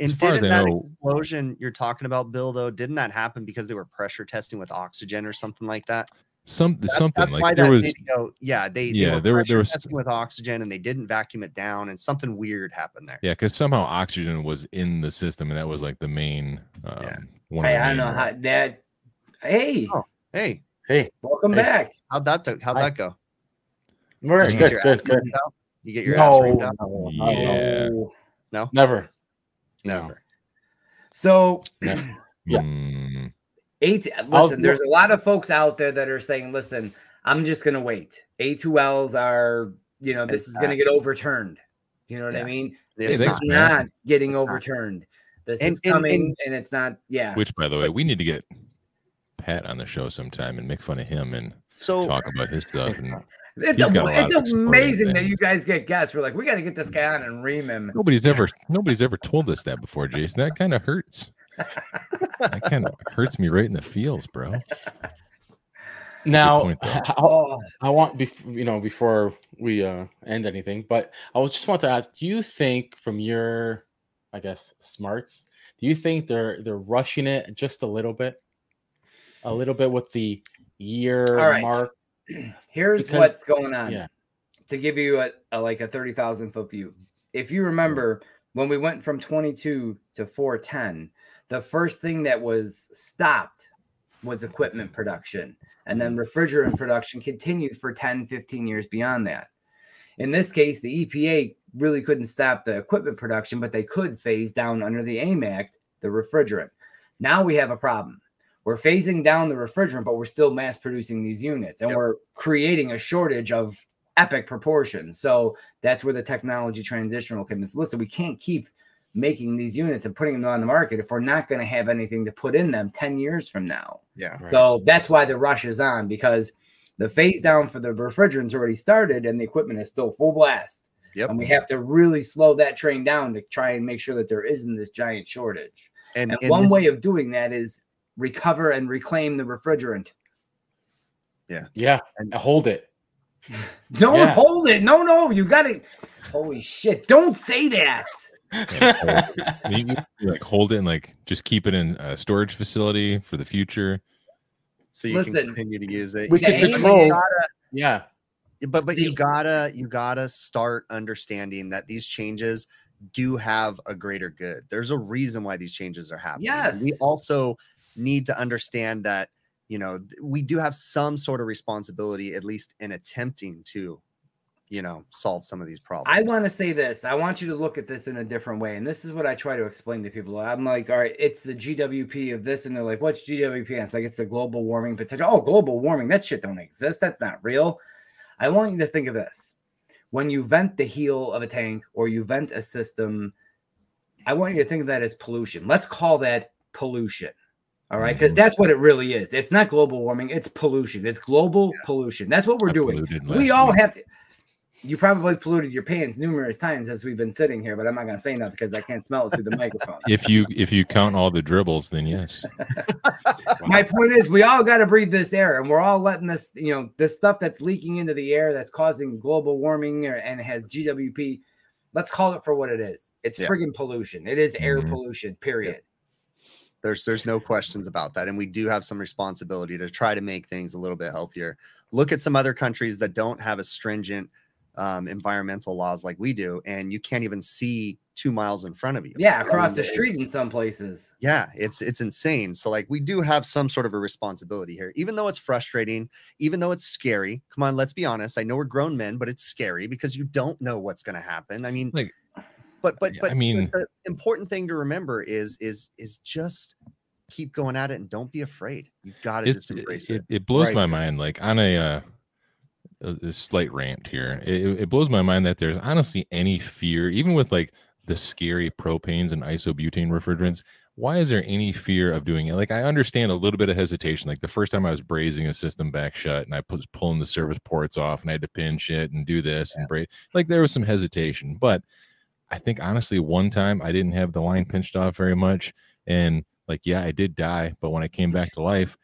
And As far as didn't that know- explosion you're talking about, Bill? Though, didn't that happen because they were pressure testing with oxygen or something like that? some That's, something that's why like there that was video. Yeah, they, they Yeah, were there were- there pressure was- testing with oxygen and they didn't vacuum it down, and something weird happened there. yeah because somehow oxygen was in the system and that was like the main um, Yeah. one of I, the I don't know how that. Hey, Oh. Hey, Hey, welcome Hey. back. how'd that how'd Hi. that go? we're good, good, good. out? You get your ass No, reamed out? no, Yeah. Oh. never. No. Never. So, Yeah. Mm, eight. I'll- Listen, there's a lot of folks out there that are saying, "Listen, I'm just gonna wait. A2Ls are, you know, this is gonna get overturned." You know what I mean? It's This is not. not getting not. overturned. This And- is and- coming, and, it's not. Yeah, which by the way we need to get pat on the show sometime and make fun of him and So talk about his stuff and it's, he's got a it's amazing that you guys get guests. We're like, we got to get this guy on and ream him. nobody's ever nobody's ever told us that before jason that kind of hurts that kind of hurts me right in the feels bro Now, point. I, want, you know, before we uh, end anything, but I just want to ask: Do you think, from your, I guess, smarts, do you think they're they're rushing it just a little bit, a little bit with the year right. mark? here's Because- what's going on. yeah. To give you a, a like a thirty thousand foot view, if you remember when we went from twenty two to four ten, the first thing that was stopped was equipment production, and then mm-hmm. refrigerant production continued for 10, 15 years beyond that. In this case, the EPA really couldn't stop the equipment production, but they could phase down under the AIM Act the refrigerant. Now we have a problem. We're phasing down the refrigerant, but we're still mass producing these units and Yep. we're creating a shortage of epic proportions. So that's where the technology transition will come. in. Listen, we can't keep making these units and putting them on the market if we're not going to have anything to put in them 10 years from now. yeah, Right. So that's why the rush is on because The phase down for the refrigerants already started, and the equipment is still full blast. Yep. And we have to really slow that train down to try and make sure that there isn't this giant shortage. And, And, and one this- way of doing that is recover and reclaim the refrigerant. Yeah, Yeah. And- hold it. Don't Yeah. hold it. No, no, you got it. Holy shit! Don't say that. I mean, you, you, like hold it and like just keep it in a storage facility for the future. so you Listen, can continue to use it. we can control- gotta- yeah, but but you gotta you gotta start understanding that these changes do have a greater good there's a reason why these changes are happening And we also need to understand that you know we do have some sort of responsibility at least in attempting to you know solve some of these problems I want to say this. I want you to look at this in a different way. And this is what I try to explain to people. I'm like, all right, it's the GWP of this. And they're like, what's GWP? And it's like, it's the global warming potential. Oh, global warming. That shit don't exist. That's not real. I want you to think of this. When you vent the heel of a tank or you vent a system, I want you to think of that as pollution. Let's call that pollution. All right. Because that's what it really is. It's not global warming, it's pollution. It's global pollution. That's what we're I doing we all week. have to. You probably polluted your pants numerous times as we've been sitting here, but I'm not gonna say nothing because I can't smell it through the microphone. If you if you count all the dribbles, then yes. My point is, we all got to breathe this air, and we're all letting this, you know, this stuff that's leaking into the air that's causing global warming or, and has GWP. Let's call it for what it is. It's Yeah. friggin' pollution. It is air Mhm. pollution. Period. There's there's no questions about that and we do have some responsibility to try to make things a little bit healthier. Look at some other countries that don't have as stringent um, environmental laws like we do and you can't even see two miles in front of you. Yeah, across the street in some places. yeah it's it's insane. So like we do have some sort of a responsibility here even though it's frustrating even though it's scary. Come on let's be honest. I know we're grown men but it's scary because you don't know what's going to happen. I mean Like, but but Yeah, but I mean- the important thing to remember is is is just keep going at it and don't be afraid you got to just embrace it, it, it blows Right. my mind. Like on a, uh, a, a slight rant here, it, it- it blows my mind that there's honestly any fear, even with like the scary propanes and isobutane refrigerants. Why is there any fear of doing it? Like I understand a little bit of hesitation. Like the first time I was brazing a system back shut and I was pulling the service ports off and I had to pin shit and do this and braze. Like there was some hesitation, but I think honestly, one time I didn't have the line pinched off very much, and like yeah, I did die, but when I came back to life,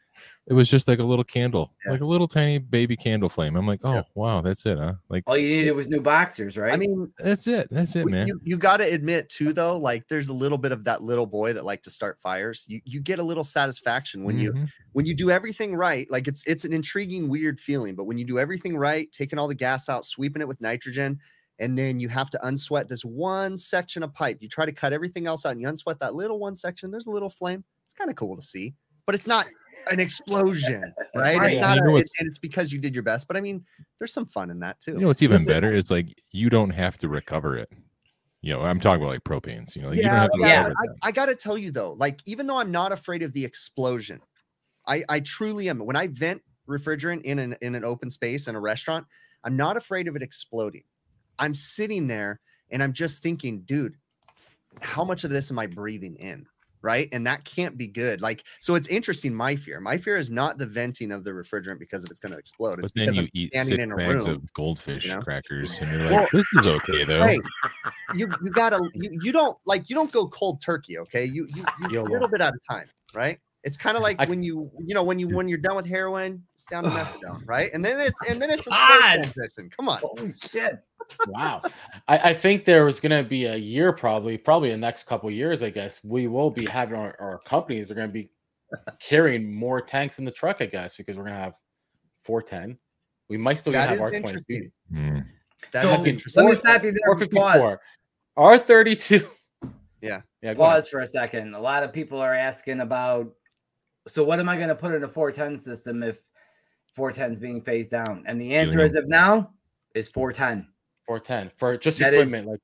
it was just like a little candle, Yeah. like a little tiny baby candle flame. I'm like, oh Yeah. wow, that's it, huh? Like All you needed was new boxers, right? i mean that's it, that's it, man. you, you got to admit too though like there's a little bit of that little boy that like to start fires you you get a little satisfaction when you Mhm. when you do everything right, like it's it's an intriguing, weird feeling. But when you do everything right, taking all the gas out, sweeping it with nitrogen, and then you have to unsweat this one section of pipe. You try to cut everything else out and you unsweat that little one section. There's a little flame. It's kind of cool to see, but it's not an explosion, right? Right. It's not, You know a, what's- it- and it's because you did your best. But I mean, there's some fun in that too. You know what's even better is like you don't have to recover it. You know, I'm talking about like propanes. You know, like, you don't Yeah, have to yeah, I. I gotta tell you though, like even though I'm not afraid of the explosion, I I truly am. When I vent refrigerant in an in an open space in a restaurant, I'm not afraid of it exploding. I'm sitting there and I'm just thinking, dude, how much of this am I breathing in? Right. And that can't be good. Like, so it's interesting. My fear, my fear is not the venting of the refrigerant because of it's going to explode. It's But then because you I'm eat standing six in a bags room, of goldfish know? crackers, and you're like, Well, "This is okay though." Hey, you you gotta you, you don't like you don't go cold turkey, okay? You you, you a little bit at a time, right? It's kind of like I- when you you know when you when you're done with heroin, it's down to methadone, right? And then it's and then it's a slow God. transition. Come on, Holy shit. Wow. I, I think there was gonna be a year, probably, probably the next couple years. I guess we will be having our, our companies are gonna be carrying more tanks in the truck. I guess because we're gonna have 410. We might still That have is R22. Mm. that's So, interesting. Let me stop you there. Pause. 454. R32. Yeah. Yeah. Go ahead. Pause for a second. A lot of people are asking about. So what am I going to put in a 410 system if 410 is being phased down? And the answer Helium. as of now is 410. 410 for just That is- equipment. like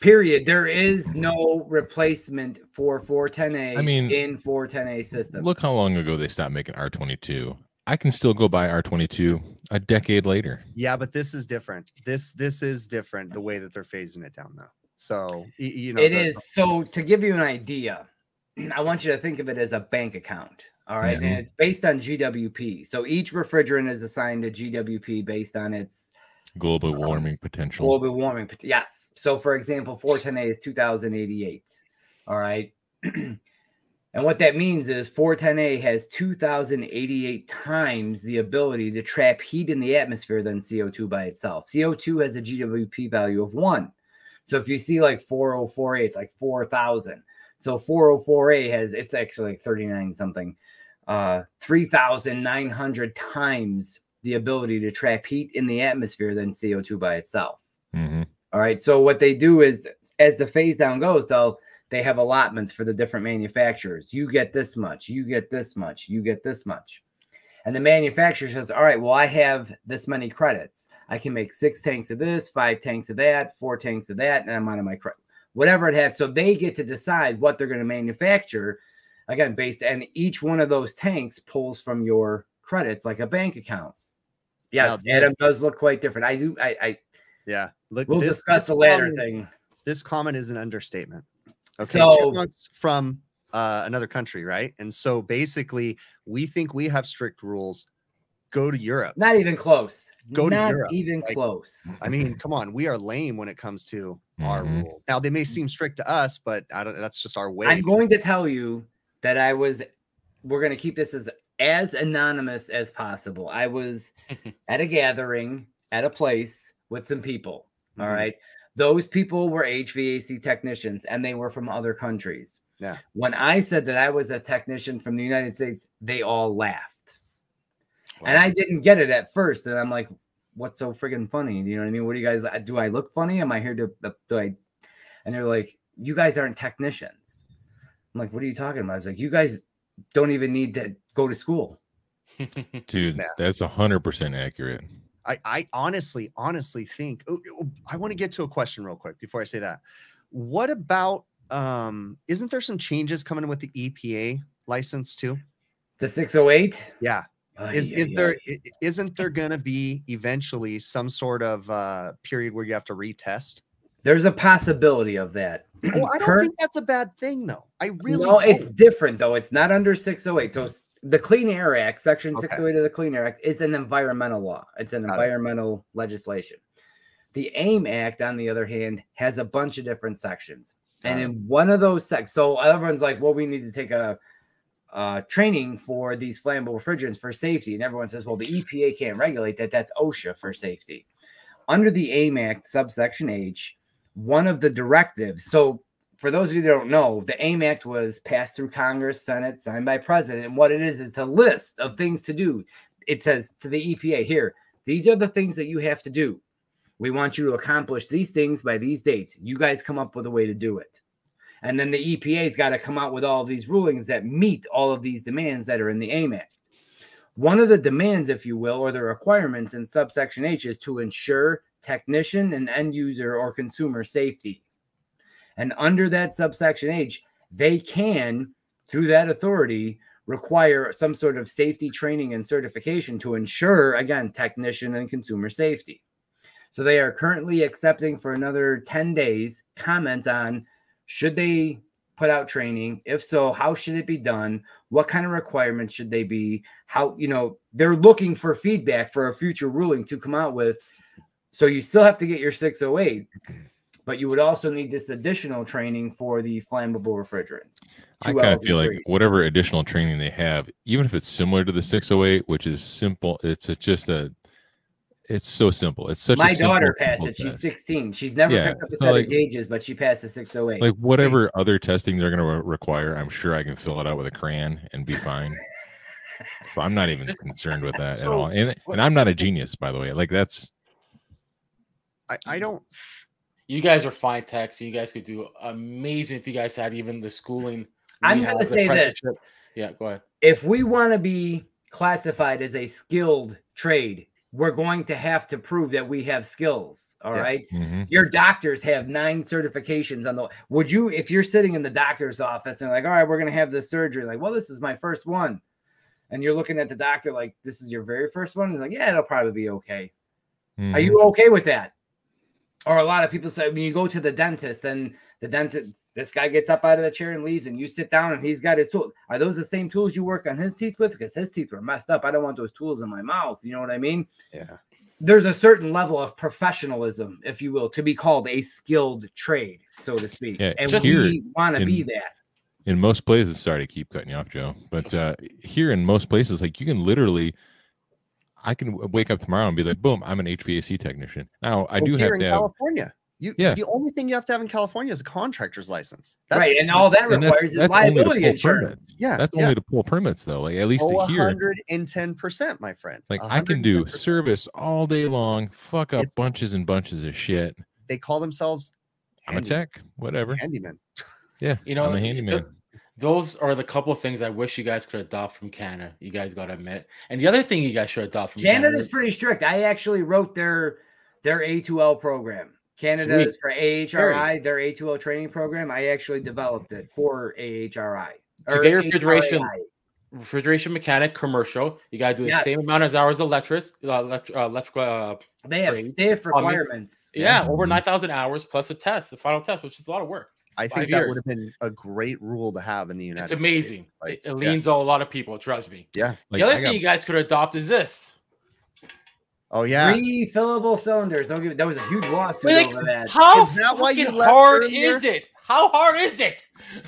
Period. There is no replacement for 410A I mean, in 410A systems. Look how long ago they stopped making R22. I can still go buy R22 a decade later. Yeah, but this is different. This this is different the way that they're phasing it down though. So you know It the- is. So to give you an idea, I want you to think of it as a bank account. All right, Mhm. and it's based on GWP. So each refrigerant is assigned a GWP based on its Global warming potential. global warming. Yes. So for example, 410A is 2088. All right. and what that means is 410A has 2088 times the ability to trap heat in the atmosphere than CO2 by itself. CO2 has a GWP value of one. So if you see like 404A, it's like 4,000. So 404A has, it's actually like 39 something, uh, 3,900 times the ability to trap heat in the atmosphere than CO2 by itself. hmm All right. So what they do is as the phase down goes, they'll they have allotments for the different manufacturers. You get this much, you get this much, you get this much. And the manufacturer says, All right, well, I have this many credits. I can make six tanks of this, five tanks of that, four tanks of that, and I'm out of my credit. Whatever it has. So they get to decide what they're going to manufacture. Again, based and each one of those tanks pulls from your credits like a bank account. Yes, Now, Adam does look quite different. I do I, I Yeah. Look, We'll this- discuss this the latter comment- thing. This comment is an understatement. Okay. So- Chipmunks from uh, another country, right? And so basically, we think we have strict rules. Go to Europe. Not even close. Go to Not Europe, even like- close. I mean, come on, we are lame when it comes to our Mhm. rules. Now they may seem strict to us, but I don't. That's just our way. I'm going to tell you that I was. We're going to keep this as as anonymous as possible. I was at a gathering at a place with some people. All Mhm. right. Those people were HVAC technicians and they were from other countries. Yeah. When I said that I was a technician from the United States, they all laughed. And I didn't get it at first. And I'm like, what's so friggin' funny? You know what I mean? What do you guys do? I look funny? Am I here to do I? And they're like, you guys aren't technicians. I'm like, what are you talking about? I was like, you guys don't even need to go to school. Dude, Yeah. that's hundred percent accurate. I, I honestly, honestly think oh, oh, I want to get to a question real quick before I say that. What about um isn't there some changes coming with the EPA license too? The 608. Yeah. Is Ay, is ay, there ay. i- isn't there gonna be eventually some sort of uh period where you have to retest? There's a possibility of that. Oh, I don't Current- think that's a bad thing though. I really no, it's don't. different though. It's not under 608. So s- the Clean Air Act, Section Okay. 608 of the Clean Air Act, is an environmental law. It's an Got it. environmental legislation. The AIM Act, on the other hand, has a bunch of different sections. And it. in one of those sections, so everyone's like, well, we need to take a uh, training for these flammable refrigerants for safety. And everyone says, well, the EPA can't regulate that. That's OSHA for safety. Under the AIM Act, subsection H, one of the directives. So, for those of you that don't know, the AIM Act was passed through Congress, Senate, signed by President. And what it is, it's a list of things to do. It says to the EPA here, these are the things that you have to do. We want you to accomplish these things by these dates. You guys come up with a way to do it. And then the EPA's got to come out with all these rulings that meet all of these demands that are in the AIM Act. One of the demands, if you will, or the requirements in subsection H is to ensure technician and end user or consumer safety. And under that subsection H, they can, through that authority, require some sort of safety training and certification to ensure, again, technician and consumer safety. So they are currently accepting for another 10 days comments on should they put out training? If so, how should it be done? What kind of requirements should they be? How, you know, they're looking for feedback for a future ruling to come out with. So you still have to get your 608, but you would also need this additional training for the flammable refrigerants. I kind of feel like threes. whatever additional training they have, even if it's similar to the 608, which is simple, it's a, just a, it's so simple. It's such My a simple, daughter passed simple it. She's 16. She's never Yeah, picked up a set like- of gauges, but she passed the 608. Like whatever other testing they're going to re- require, I'm sure I can fill it out with a crayon and be fine. so I'm not even concerned with that at all. And and I'm not a genius, by the way. Like that's I, I don't You guys are fine techs. so you guys could do amazing if you guys had even the schooling. I'm gonna say this. Yeah, go ahead. if we want to be classified as a skilled trade, we're going to have to prove that we have skills. All Yes. right. mhm. Your doctors have nine certifications on the. Would you, if you're sitting in the doctor's office and like, all right, we're going to have this surgery, like, well, this is my first one. And you're looking at the doctor like, this is your very first one. He's like, yeah, it'll probably be okay. Are Mhm. you okay with that? Or a lot of people say when you go to the dentist and The dentist, this guy gets up out of the chair and leaves, and you sit down and he's got his tool. Are those the same tools you worked on his teeth with? Because his teeth were messed up. I don't want those tools in my mouth. You know what I mean? Yeah. There's a certain level of professionalism, if you will, to be called a skilled trade, so to speak. Yeah, and just we here want to be that. in most places sorry to keep cutting you off joe but uh here in most places like you can literally i can wake up tomorrow and be like boom i'm an hvac technician now i Well, do here have in to have California. You, Yeah. The only thing you have to have in California is a contractor's license. right. And all that and that's- requires is that's liability pull insurance. permits. yeah, that's yeah. only to pull permits though like at least Oh, here 110%, my friend. like i can do service all day long fuck up It's- bunches and bunches of shit They call themselves i'm a tech whatever handyman. yeah You know, i'm a th- handyman Those are the couple of things I wish you guys could adopt from Canada. You guys got to admit. And the other thing you guys should adopt from Canada. is pretty strict. I actually wrote their their A2L program. Canada Sweet. is for AHRI, their A2L training program. I actually developed it for AHRI. To get your refrigeration- refrigeration mechanic commercial. You got to do the Yes. same amount as hours electric, uh, elect- uh, electrical. Uh, They have trade. stiff requirements. yeah, Yeah. over 9,000 hours plus a test, the final test, which is a lot of work. I think that years. would have been a great rule to have in the United States. It's States. amazing. Like, it, it yeah. leans on a lot of people, trust me. Yeah. like the other I thing got, you guys could adopt is this. Oh yeah. Refillable cylinders. Don't give that was a huge lawsuit Like, that. How Is that why you fucking left hard earlier? is it? How hard is it?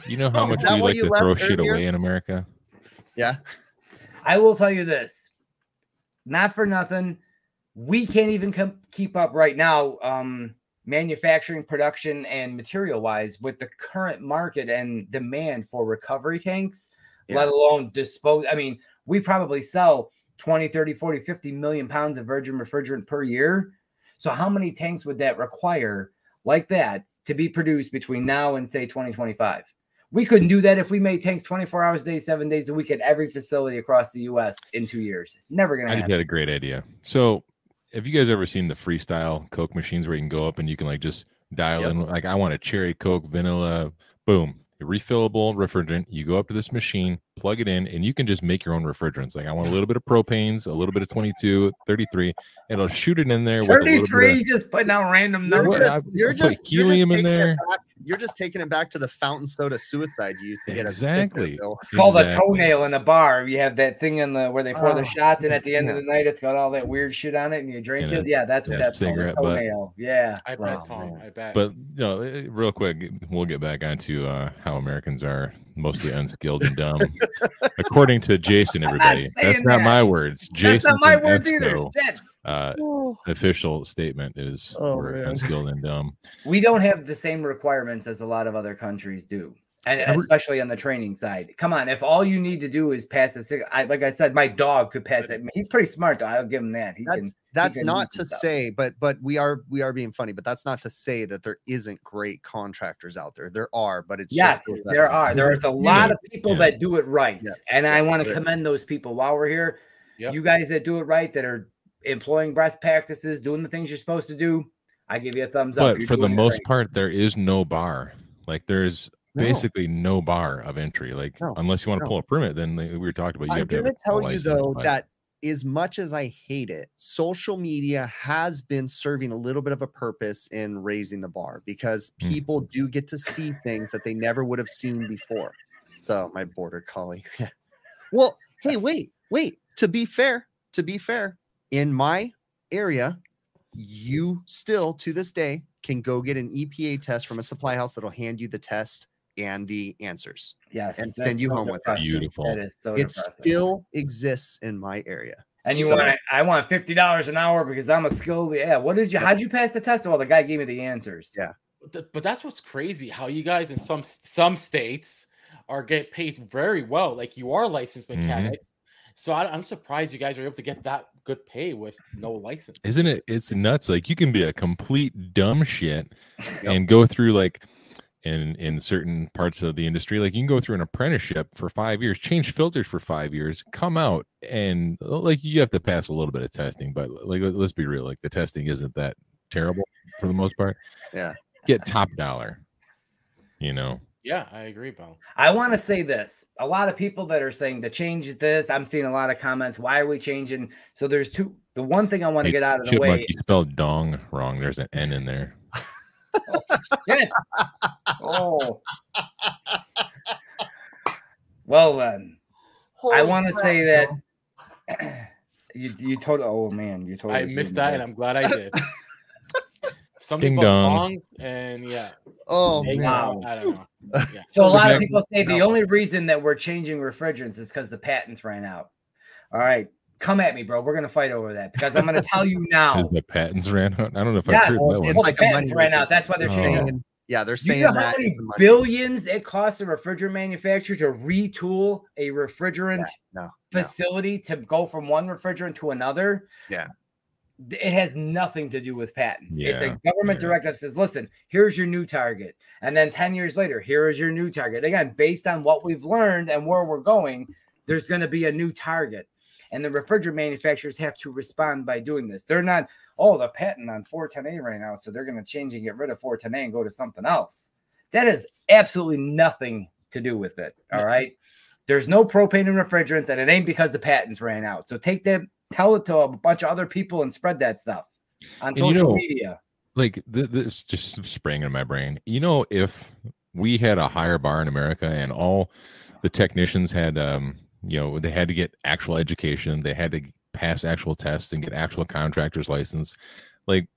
you know how much we like to throw left shit earlier? away in america Yeah. I will tell you this, not for nothing, we can't even com- keep up right now, um, manufacturing, production, and material wise with the current market and demand for recovery tanks, let alone dispose. I mean, we probably sell 20, 30, 40, 50 million pounds of virgin refrigerant per year. So, how many tanks would that require like that to be produced between now and say 2025? We couldn't do that if we made tanks 24 hours a day, seven days a week at every facility across the US in two years. Never gonna I just had a great idea. So, have you guys ever seen the freestyle Coke machines where you can go up and you can like just dial Yep. in like I want a cherry Coke vanilla, boom, refillable refrigerant. You go up to this machine, plug it in, and you can just make your own refrigerants. Like I want a little bit of propanes, a little bit of 22, 33. It'll shoot it in there with a little bit 33 of, is just putting out random You're numbers. just, I- you're I put just, you're just in there. You're just taking it back to the fountain soda suicide you used to get as a Exactly. Bill. It's called a toenail in a bar. You have that thing in the where they pour Oh, the shots, and at the end yeah. of the night, it's got all that weird shit on it, and you drink And it. a- Yeah, that's what yeah, that's called. A cigarette butt. toenail. Yeah. I Wow, bet, Tom. I bet. But you know, eh, real quick, we'll get back onto uh, how Americans are mostly unskilled and dumb, according to Jason. I'm not Everybody, that's not that. my words. Jason That's not my from words either. ESCO, Uh, official statement is Oh, we're man. unskilled and dumb. We don't have the same requirements as a lot of other countries do. And Every- especially on the training side. Come on, if all you need to do is pass a sig- I like I said, my dog could pass it. He's pretty smart though. I'll give him that. He That's can that's can not to stuff. say, but but we are we are being funny, but that's not to say that there isn't great contractors out there. There are, but it's Yes, just that- there are. There's a lot of people Yeah. that do it right. Yes. And I want to commend those people while we're here. Yep. You guys that do it right, that are employing best practices, doing the things you're supposed to do, I give you a thumbs up. But for the most right. part, there is no bar. Like there's No. Basically no bar of entry. Like No, unless you want to no. pull a permit, then we were talking about. You I'm have to have going to tell you though but- that as much as I hate it, social media has been serving a little bit of a purpose in raising the bar because Mm. people do get to see things that they never would have seen before. So my border collie. well, hey, wait, wait. To be fair, to be fair, in my area, you still to this day can go get an EPA test from a supply house that'll hand you the test and the answers. yes, and send you so home with that. Beautiful. That is so It depressing. still exists in my area. and you so- want I want fifty dollars an hour because I'm a skilled. Yeah. What did you? Yeah. How'd you pass the test? Well, the guy gave me the answers. Yeah. But that's what's crazy. How you guys in some some states are get paid very well. Like you are licensed Mhm. So I, I'm surprised you guys are able to get that good pay with no license. Isn't it? It's nuts. Like you can be a complete dumb shit Yep. and go through like in in certain parts of the industry, like you can go through an apprenticeship for five years, change filters for five years, come out and like you have to pass a little bit of testing, but like let- let's be real, like the testing isn't that terrible for the most part. Yeah. Get top dollar. You know. Yeah, I agree, Bo. I want to say this. A lot of people that are saying to change is this, I'm seeing a lot of comments. Why are we changing? So there's two. The one thing I want to Hey, get out of the way. you spelled dong wrong. There's an N in there. Good. Oh. oh. Well then, I want to say bro. that you you told. Oh man, you told. I missed that, and I'm glad I did. Some Ding people dong. bongs, and yeah, Oh man. Wow. I don't know. Yeah. So a lot of people say the only reason that we're changing refrigerants is because the patents ran out. All right, come at me, bro. We're gonna fight over that because I'm gonna tell you now. the patents ran out. I don't know if Yes. I've heard that Well, one. it's like the patents money ran out. That's why they're Oh. changing. Saying- yeah, they're You saying know how that many it's money. billions it costs a refrigerant manufacturer to retool a refrigerant no, no. facility to go from one refrigerant to another? Yeah. It has nothing to do with patents. it's a government yeah. directive says, listen, here's your new target. And then 10 years later, here is your new target. Again, based on what we've learned and where we're going, there's going to be a new target. And the refrigerant manufacturers have to respond by doing this. They're not, oh, the patent on 410A right now. So they're going to change and get rid of 410A and go to something else. That has absolutely nothing to do with it. All right. There's no propane in refrigerants, and it ain't because the patents ran out. So take that, tell it to a bunch of other people and spread that stuff on And you social know- media. like th- this just sprang in my brain. You know, if we had a higher bar in America and all the technicians had, um, you know, they had to get actual education, they had to pass actual tests and get actual contractor's license, like,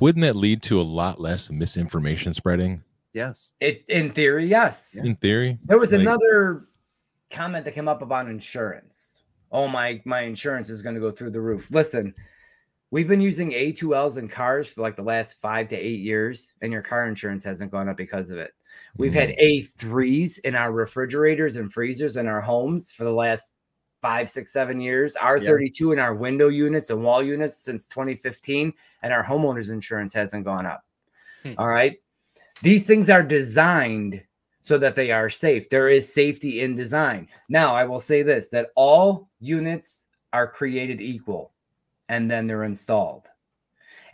wouldn't that lead to a lot less misinformation spreading? Yes. It in theory, yes. In theory, There was Like- another comment that came up about insurance. Oh my, my insurance is going to go through the roof. Listen, we've been using A2Ls in cars for like the last five to eight years, and your car insurance hasn't gone up because of it. We've had A3s in our refrigerators and freezers in our homes for the last five, six, seven years. R32 in our window units and wall units since 2015, and our homeowners insurance hasn't gone up. Hmm. All right. These things are designed so that they are safe. There is safety in design. Now, I will say this that all units are created equal and then they're installed.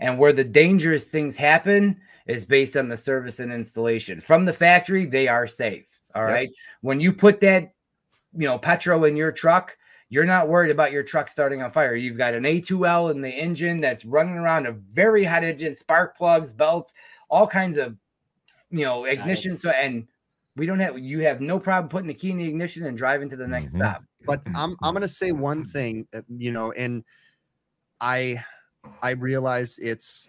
And where the dangerous things happen is based on the service and installation. From the factory, they are safe. All Yep. right. When you put that, you know, petro in your truck, you're not worried about your truck starting on fire. You've got an A2L in the engine that's running around a very hot engine, spark plugs, belts, all kinds of, you know, ignition. So, and we don't have, you have no problem putting the key in the ignition and driving to the next Mhm. stop. but I'm I'm gonna say one thing, uh, you know, and I I realize it's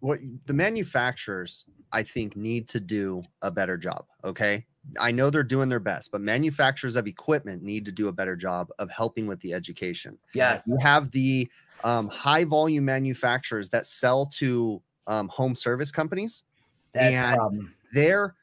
what the manufacturers I think need to do a better job. Okay, I know they're doing their best, but manufacturers of equipment need to do a better job of helping with the education. Yes. You have the um, high volume manufacturers that sell to um, home service companies. That's and- problem. they're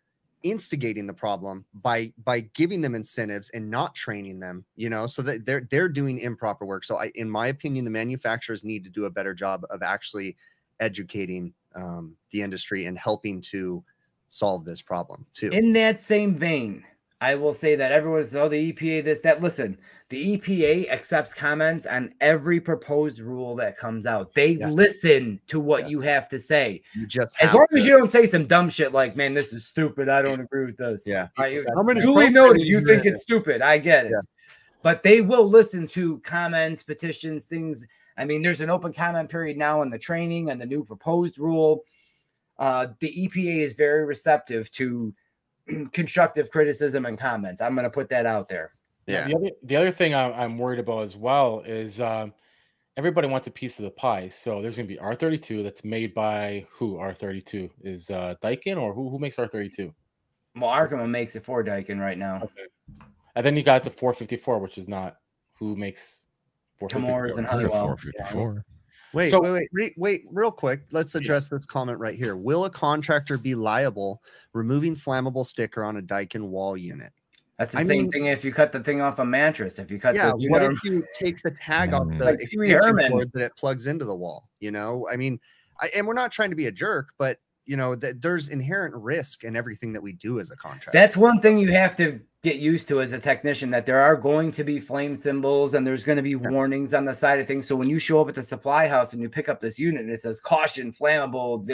instigating the problem by by giving them incentives and not training them you know so that they're they're doing improper work. So i in my opinion the manufacturers need to do a better job of actually educating um, the industry and helping to solve this problem too. In that same vein, I will say that everyone says, oh, the EPA, this, that. Listen, the EPA accepts comments on every proposed rule that comes out. They Yes. listen to what you have to say. you just As have long as you don't say some dumb shit like, man, this is stupid. I don't agree with this. Yeah. All right, How many duly propane noted. You think it's stupid. I get it. Yeah. But they will listen to comments, petitions, things. I mean, there's an open comment period now on the training and the new proposed rule. Uh, the EPA is very receptive to constructive criticism and comments. I'm going to put that out there. yeah The other, the other thing I'm, I'm worried about as well is um, everybody wants a piece of the pie. So there's going to be R32 that's made by who? R32 is uh, Daikin or who? Who makes R32? Well, Arkema makes it for Daikin right now. And then you got the 454, which is not who makes Chemours and 454. Heard of Honeywell. 454. Wait So- wait wait. re- wait real quick let's address this comment right here. Will a contractor be liable removing flammable sticker on a daikin wall unit? That's the I same mean- thing if you cut the thing off a mattress. If you cut yeah the, you what know, if you take the tag off Mm. the Like Pee extension cord that it plugs into the wall you know? I mean I, and we're not trying to be a jerk but you know that there's inherent risk in everything that we do as a contractor. That's one thing you have to get used to as a technician that there are going to be flame symbols and there's going to be warnings on the side of things. So when you show up at the supply house and you pick up this unit and it says caution, flammable,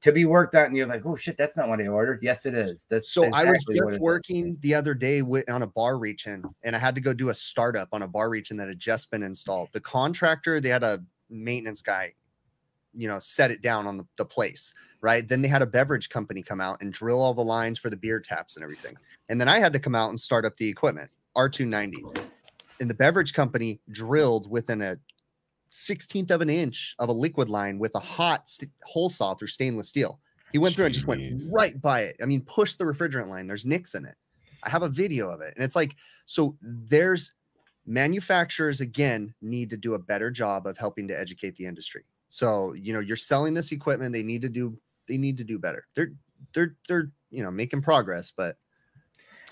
to be worked on, and you're like, oh shit, that's not what I ordered. Yes, it is. That's so i was exactly what it just is. working the other day with, on a bar reach in and i had to go do a startup on a bar reach in that had just been installed the contractor they had a maintenance guy you know set it down on the, the place right? Then they had a beverage company come out and drill all the lines for the beer taps and everything. And then I had to come out and start up the equipment, R290. And the beverage company drilled within a 16th of an inch of a liquid line with a hot st- hole saw through stainless steel. He went through and just went right by it. I mean, push the refrigerant line. There's nicks in it. I have a video of it. And it's like, so there's manufacturers again need to do a better job of helping to educate the industry. So, you know, you're selling this equipment, they need to do they need to do better. They're they're they're, you know, making progress, but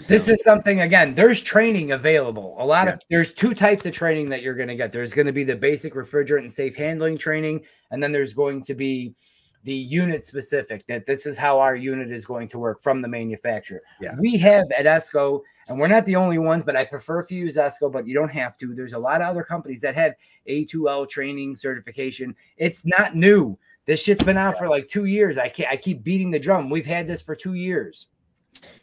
This is something again. There's training available. A lot Yeah. of there's two types of training that you're going to get. There's going to be the basic refrigerant and safe handling training, and then there's going to be the unit specific. That this is how our unit is going to work from the manufacturer. Yeah. We have at ESCO, and we're not the only ones, but I prefer if you use ESCO, but you don't have to. There's a lot of other companies that have A2L training certification. It's not new. This shit's been out for like two years. I can't. I keep beating the drum. We've had this for two years.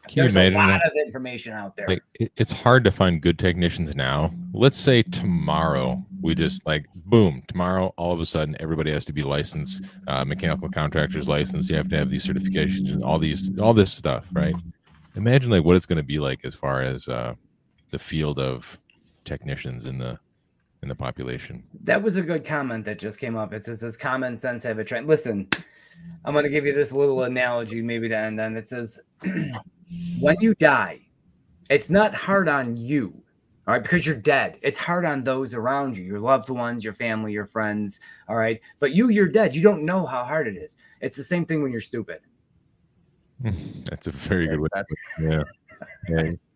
Can There's a lot of information out there. like it's hard to find good technicians now let's say tomorrow we just like boom tomorrow all of a sudden everybody has to be licensed uh, mechanical contractors license you have to have these certifications and all these all this stuff right imagine like what it's going to be like as far as uh, the field of technicians in the in the population That was a good comment that just came up. It says, "Does common sense have a trend?" Listen, I'm going to give you this little analogy, maybe to end on. It says, "When you die, it's not hard on you, all right, because you're dead. It's hard on those around you, your loved ones, your family, your friends, all right. But you, you're dead. You don't know how hard it is. It's the same thing when you're stupid. that's a very good way that's yeah. yeah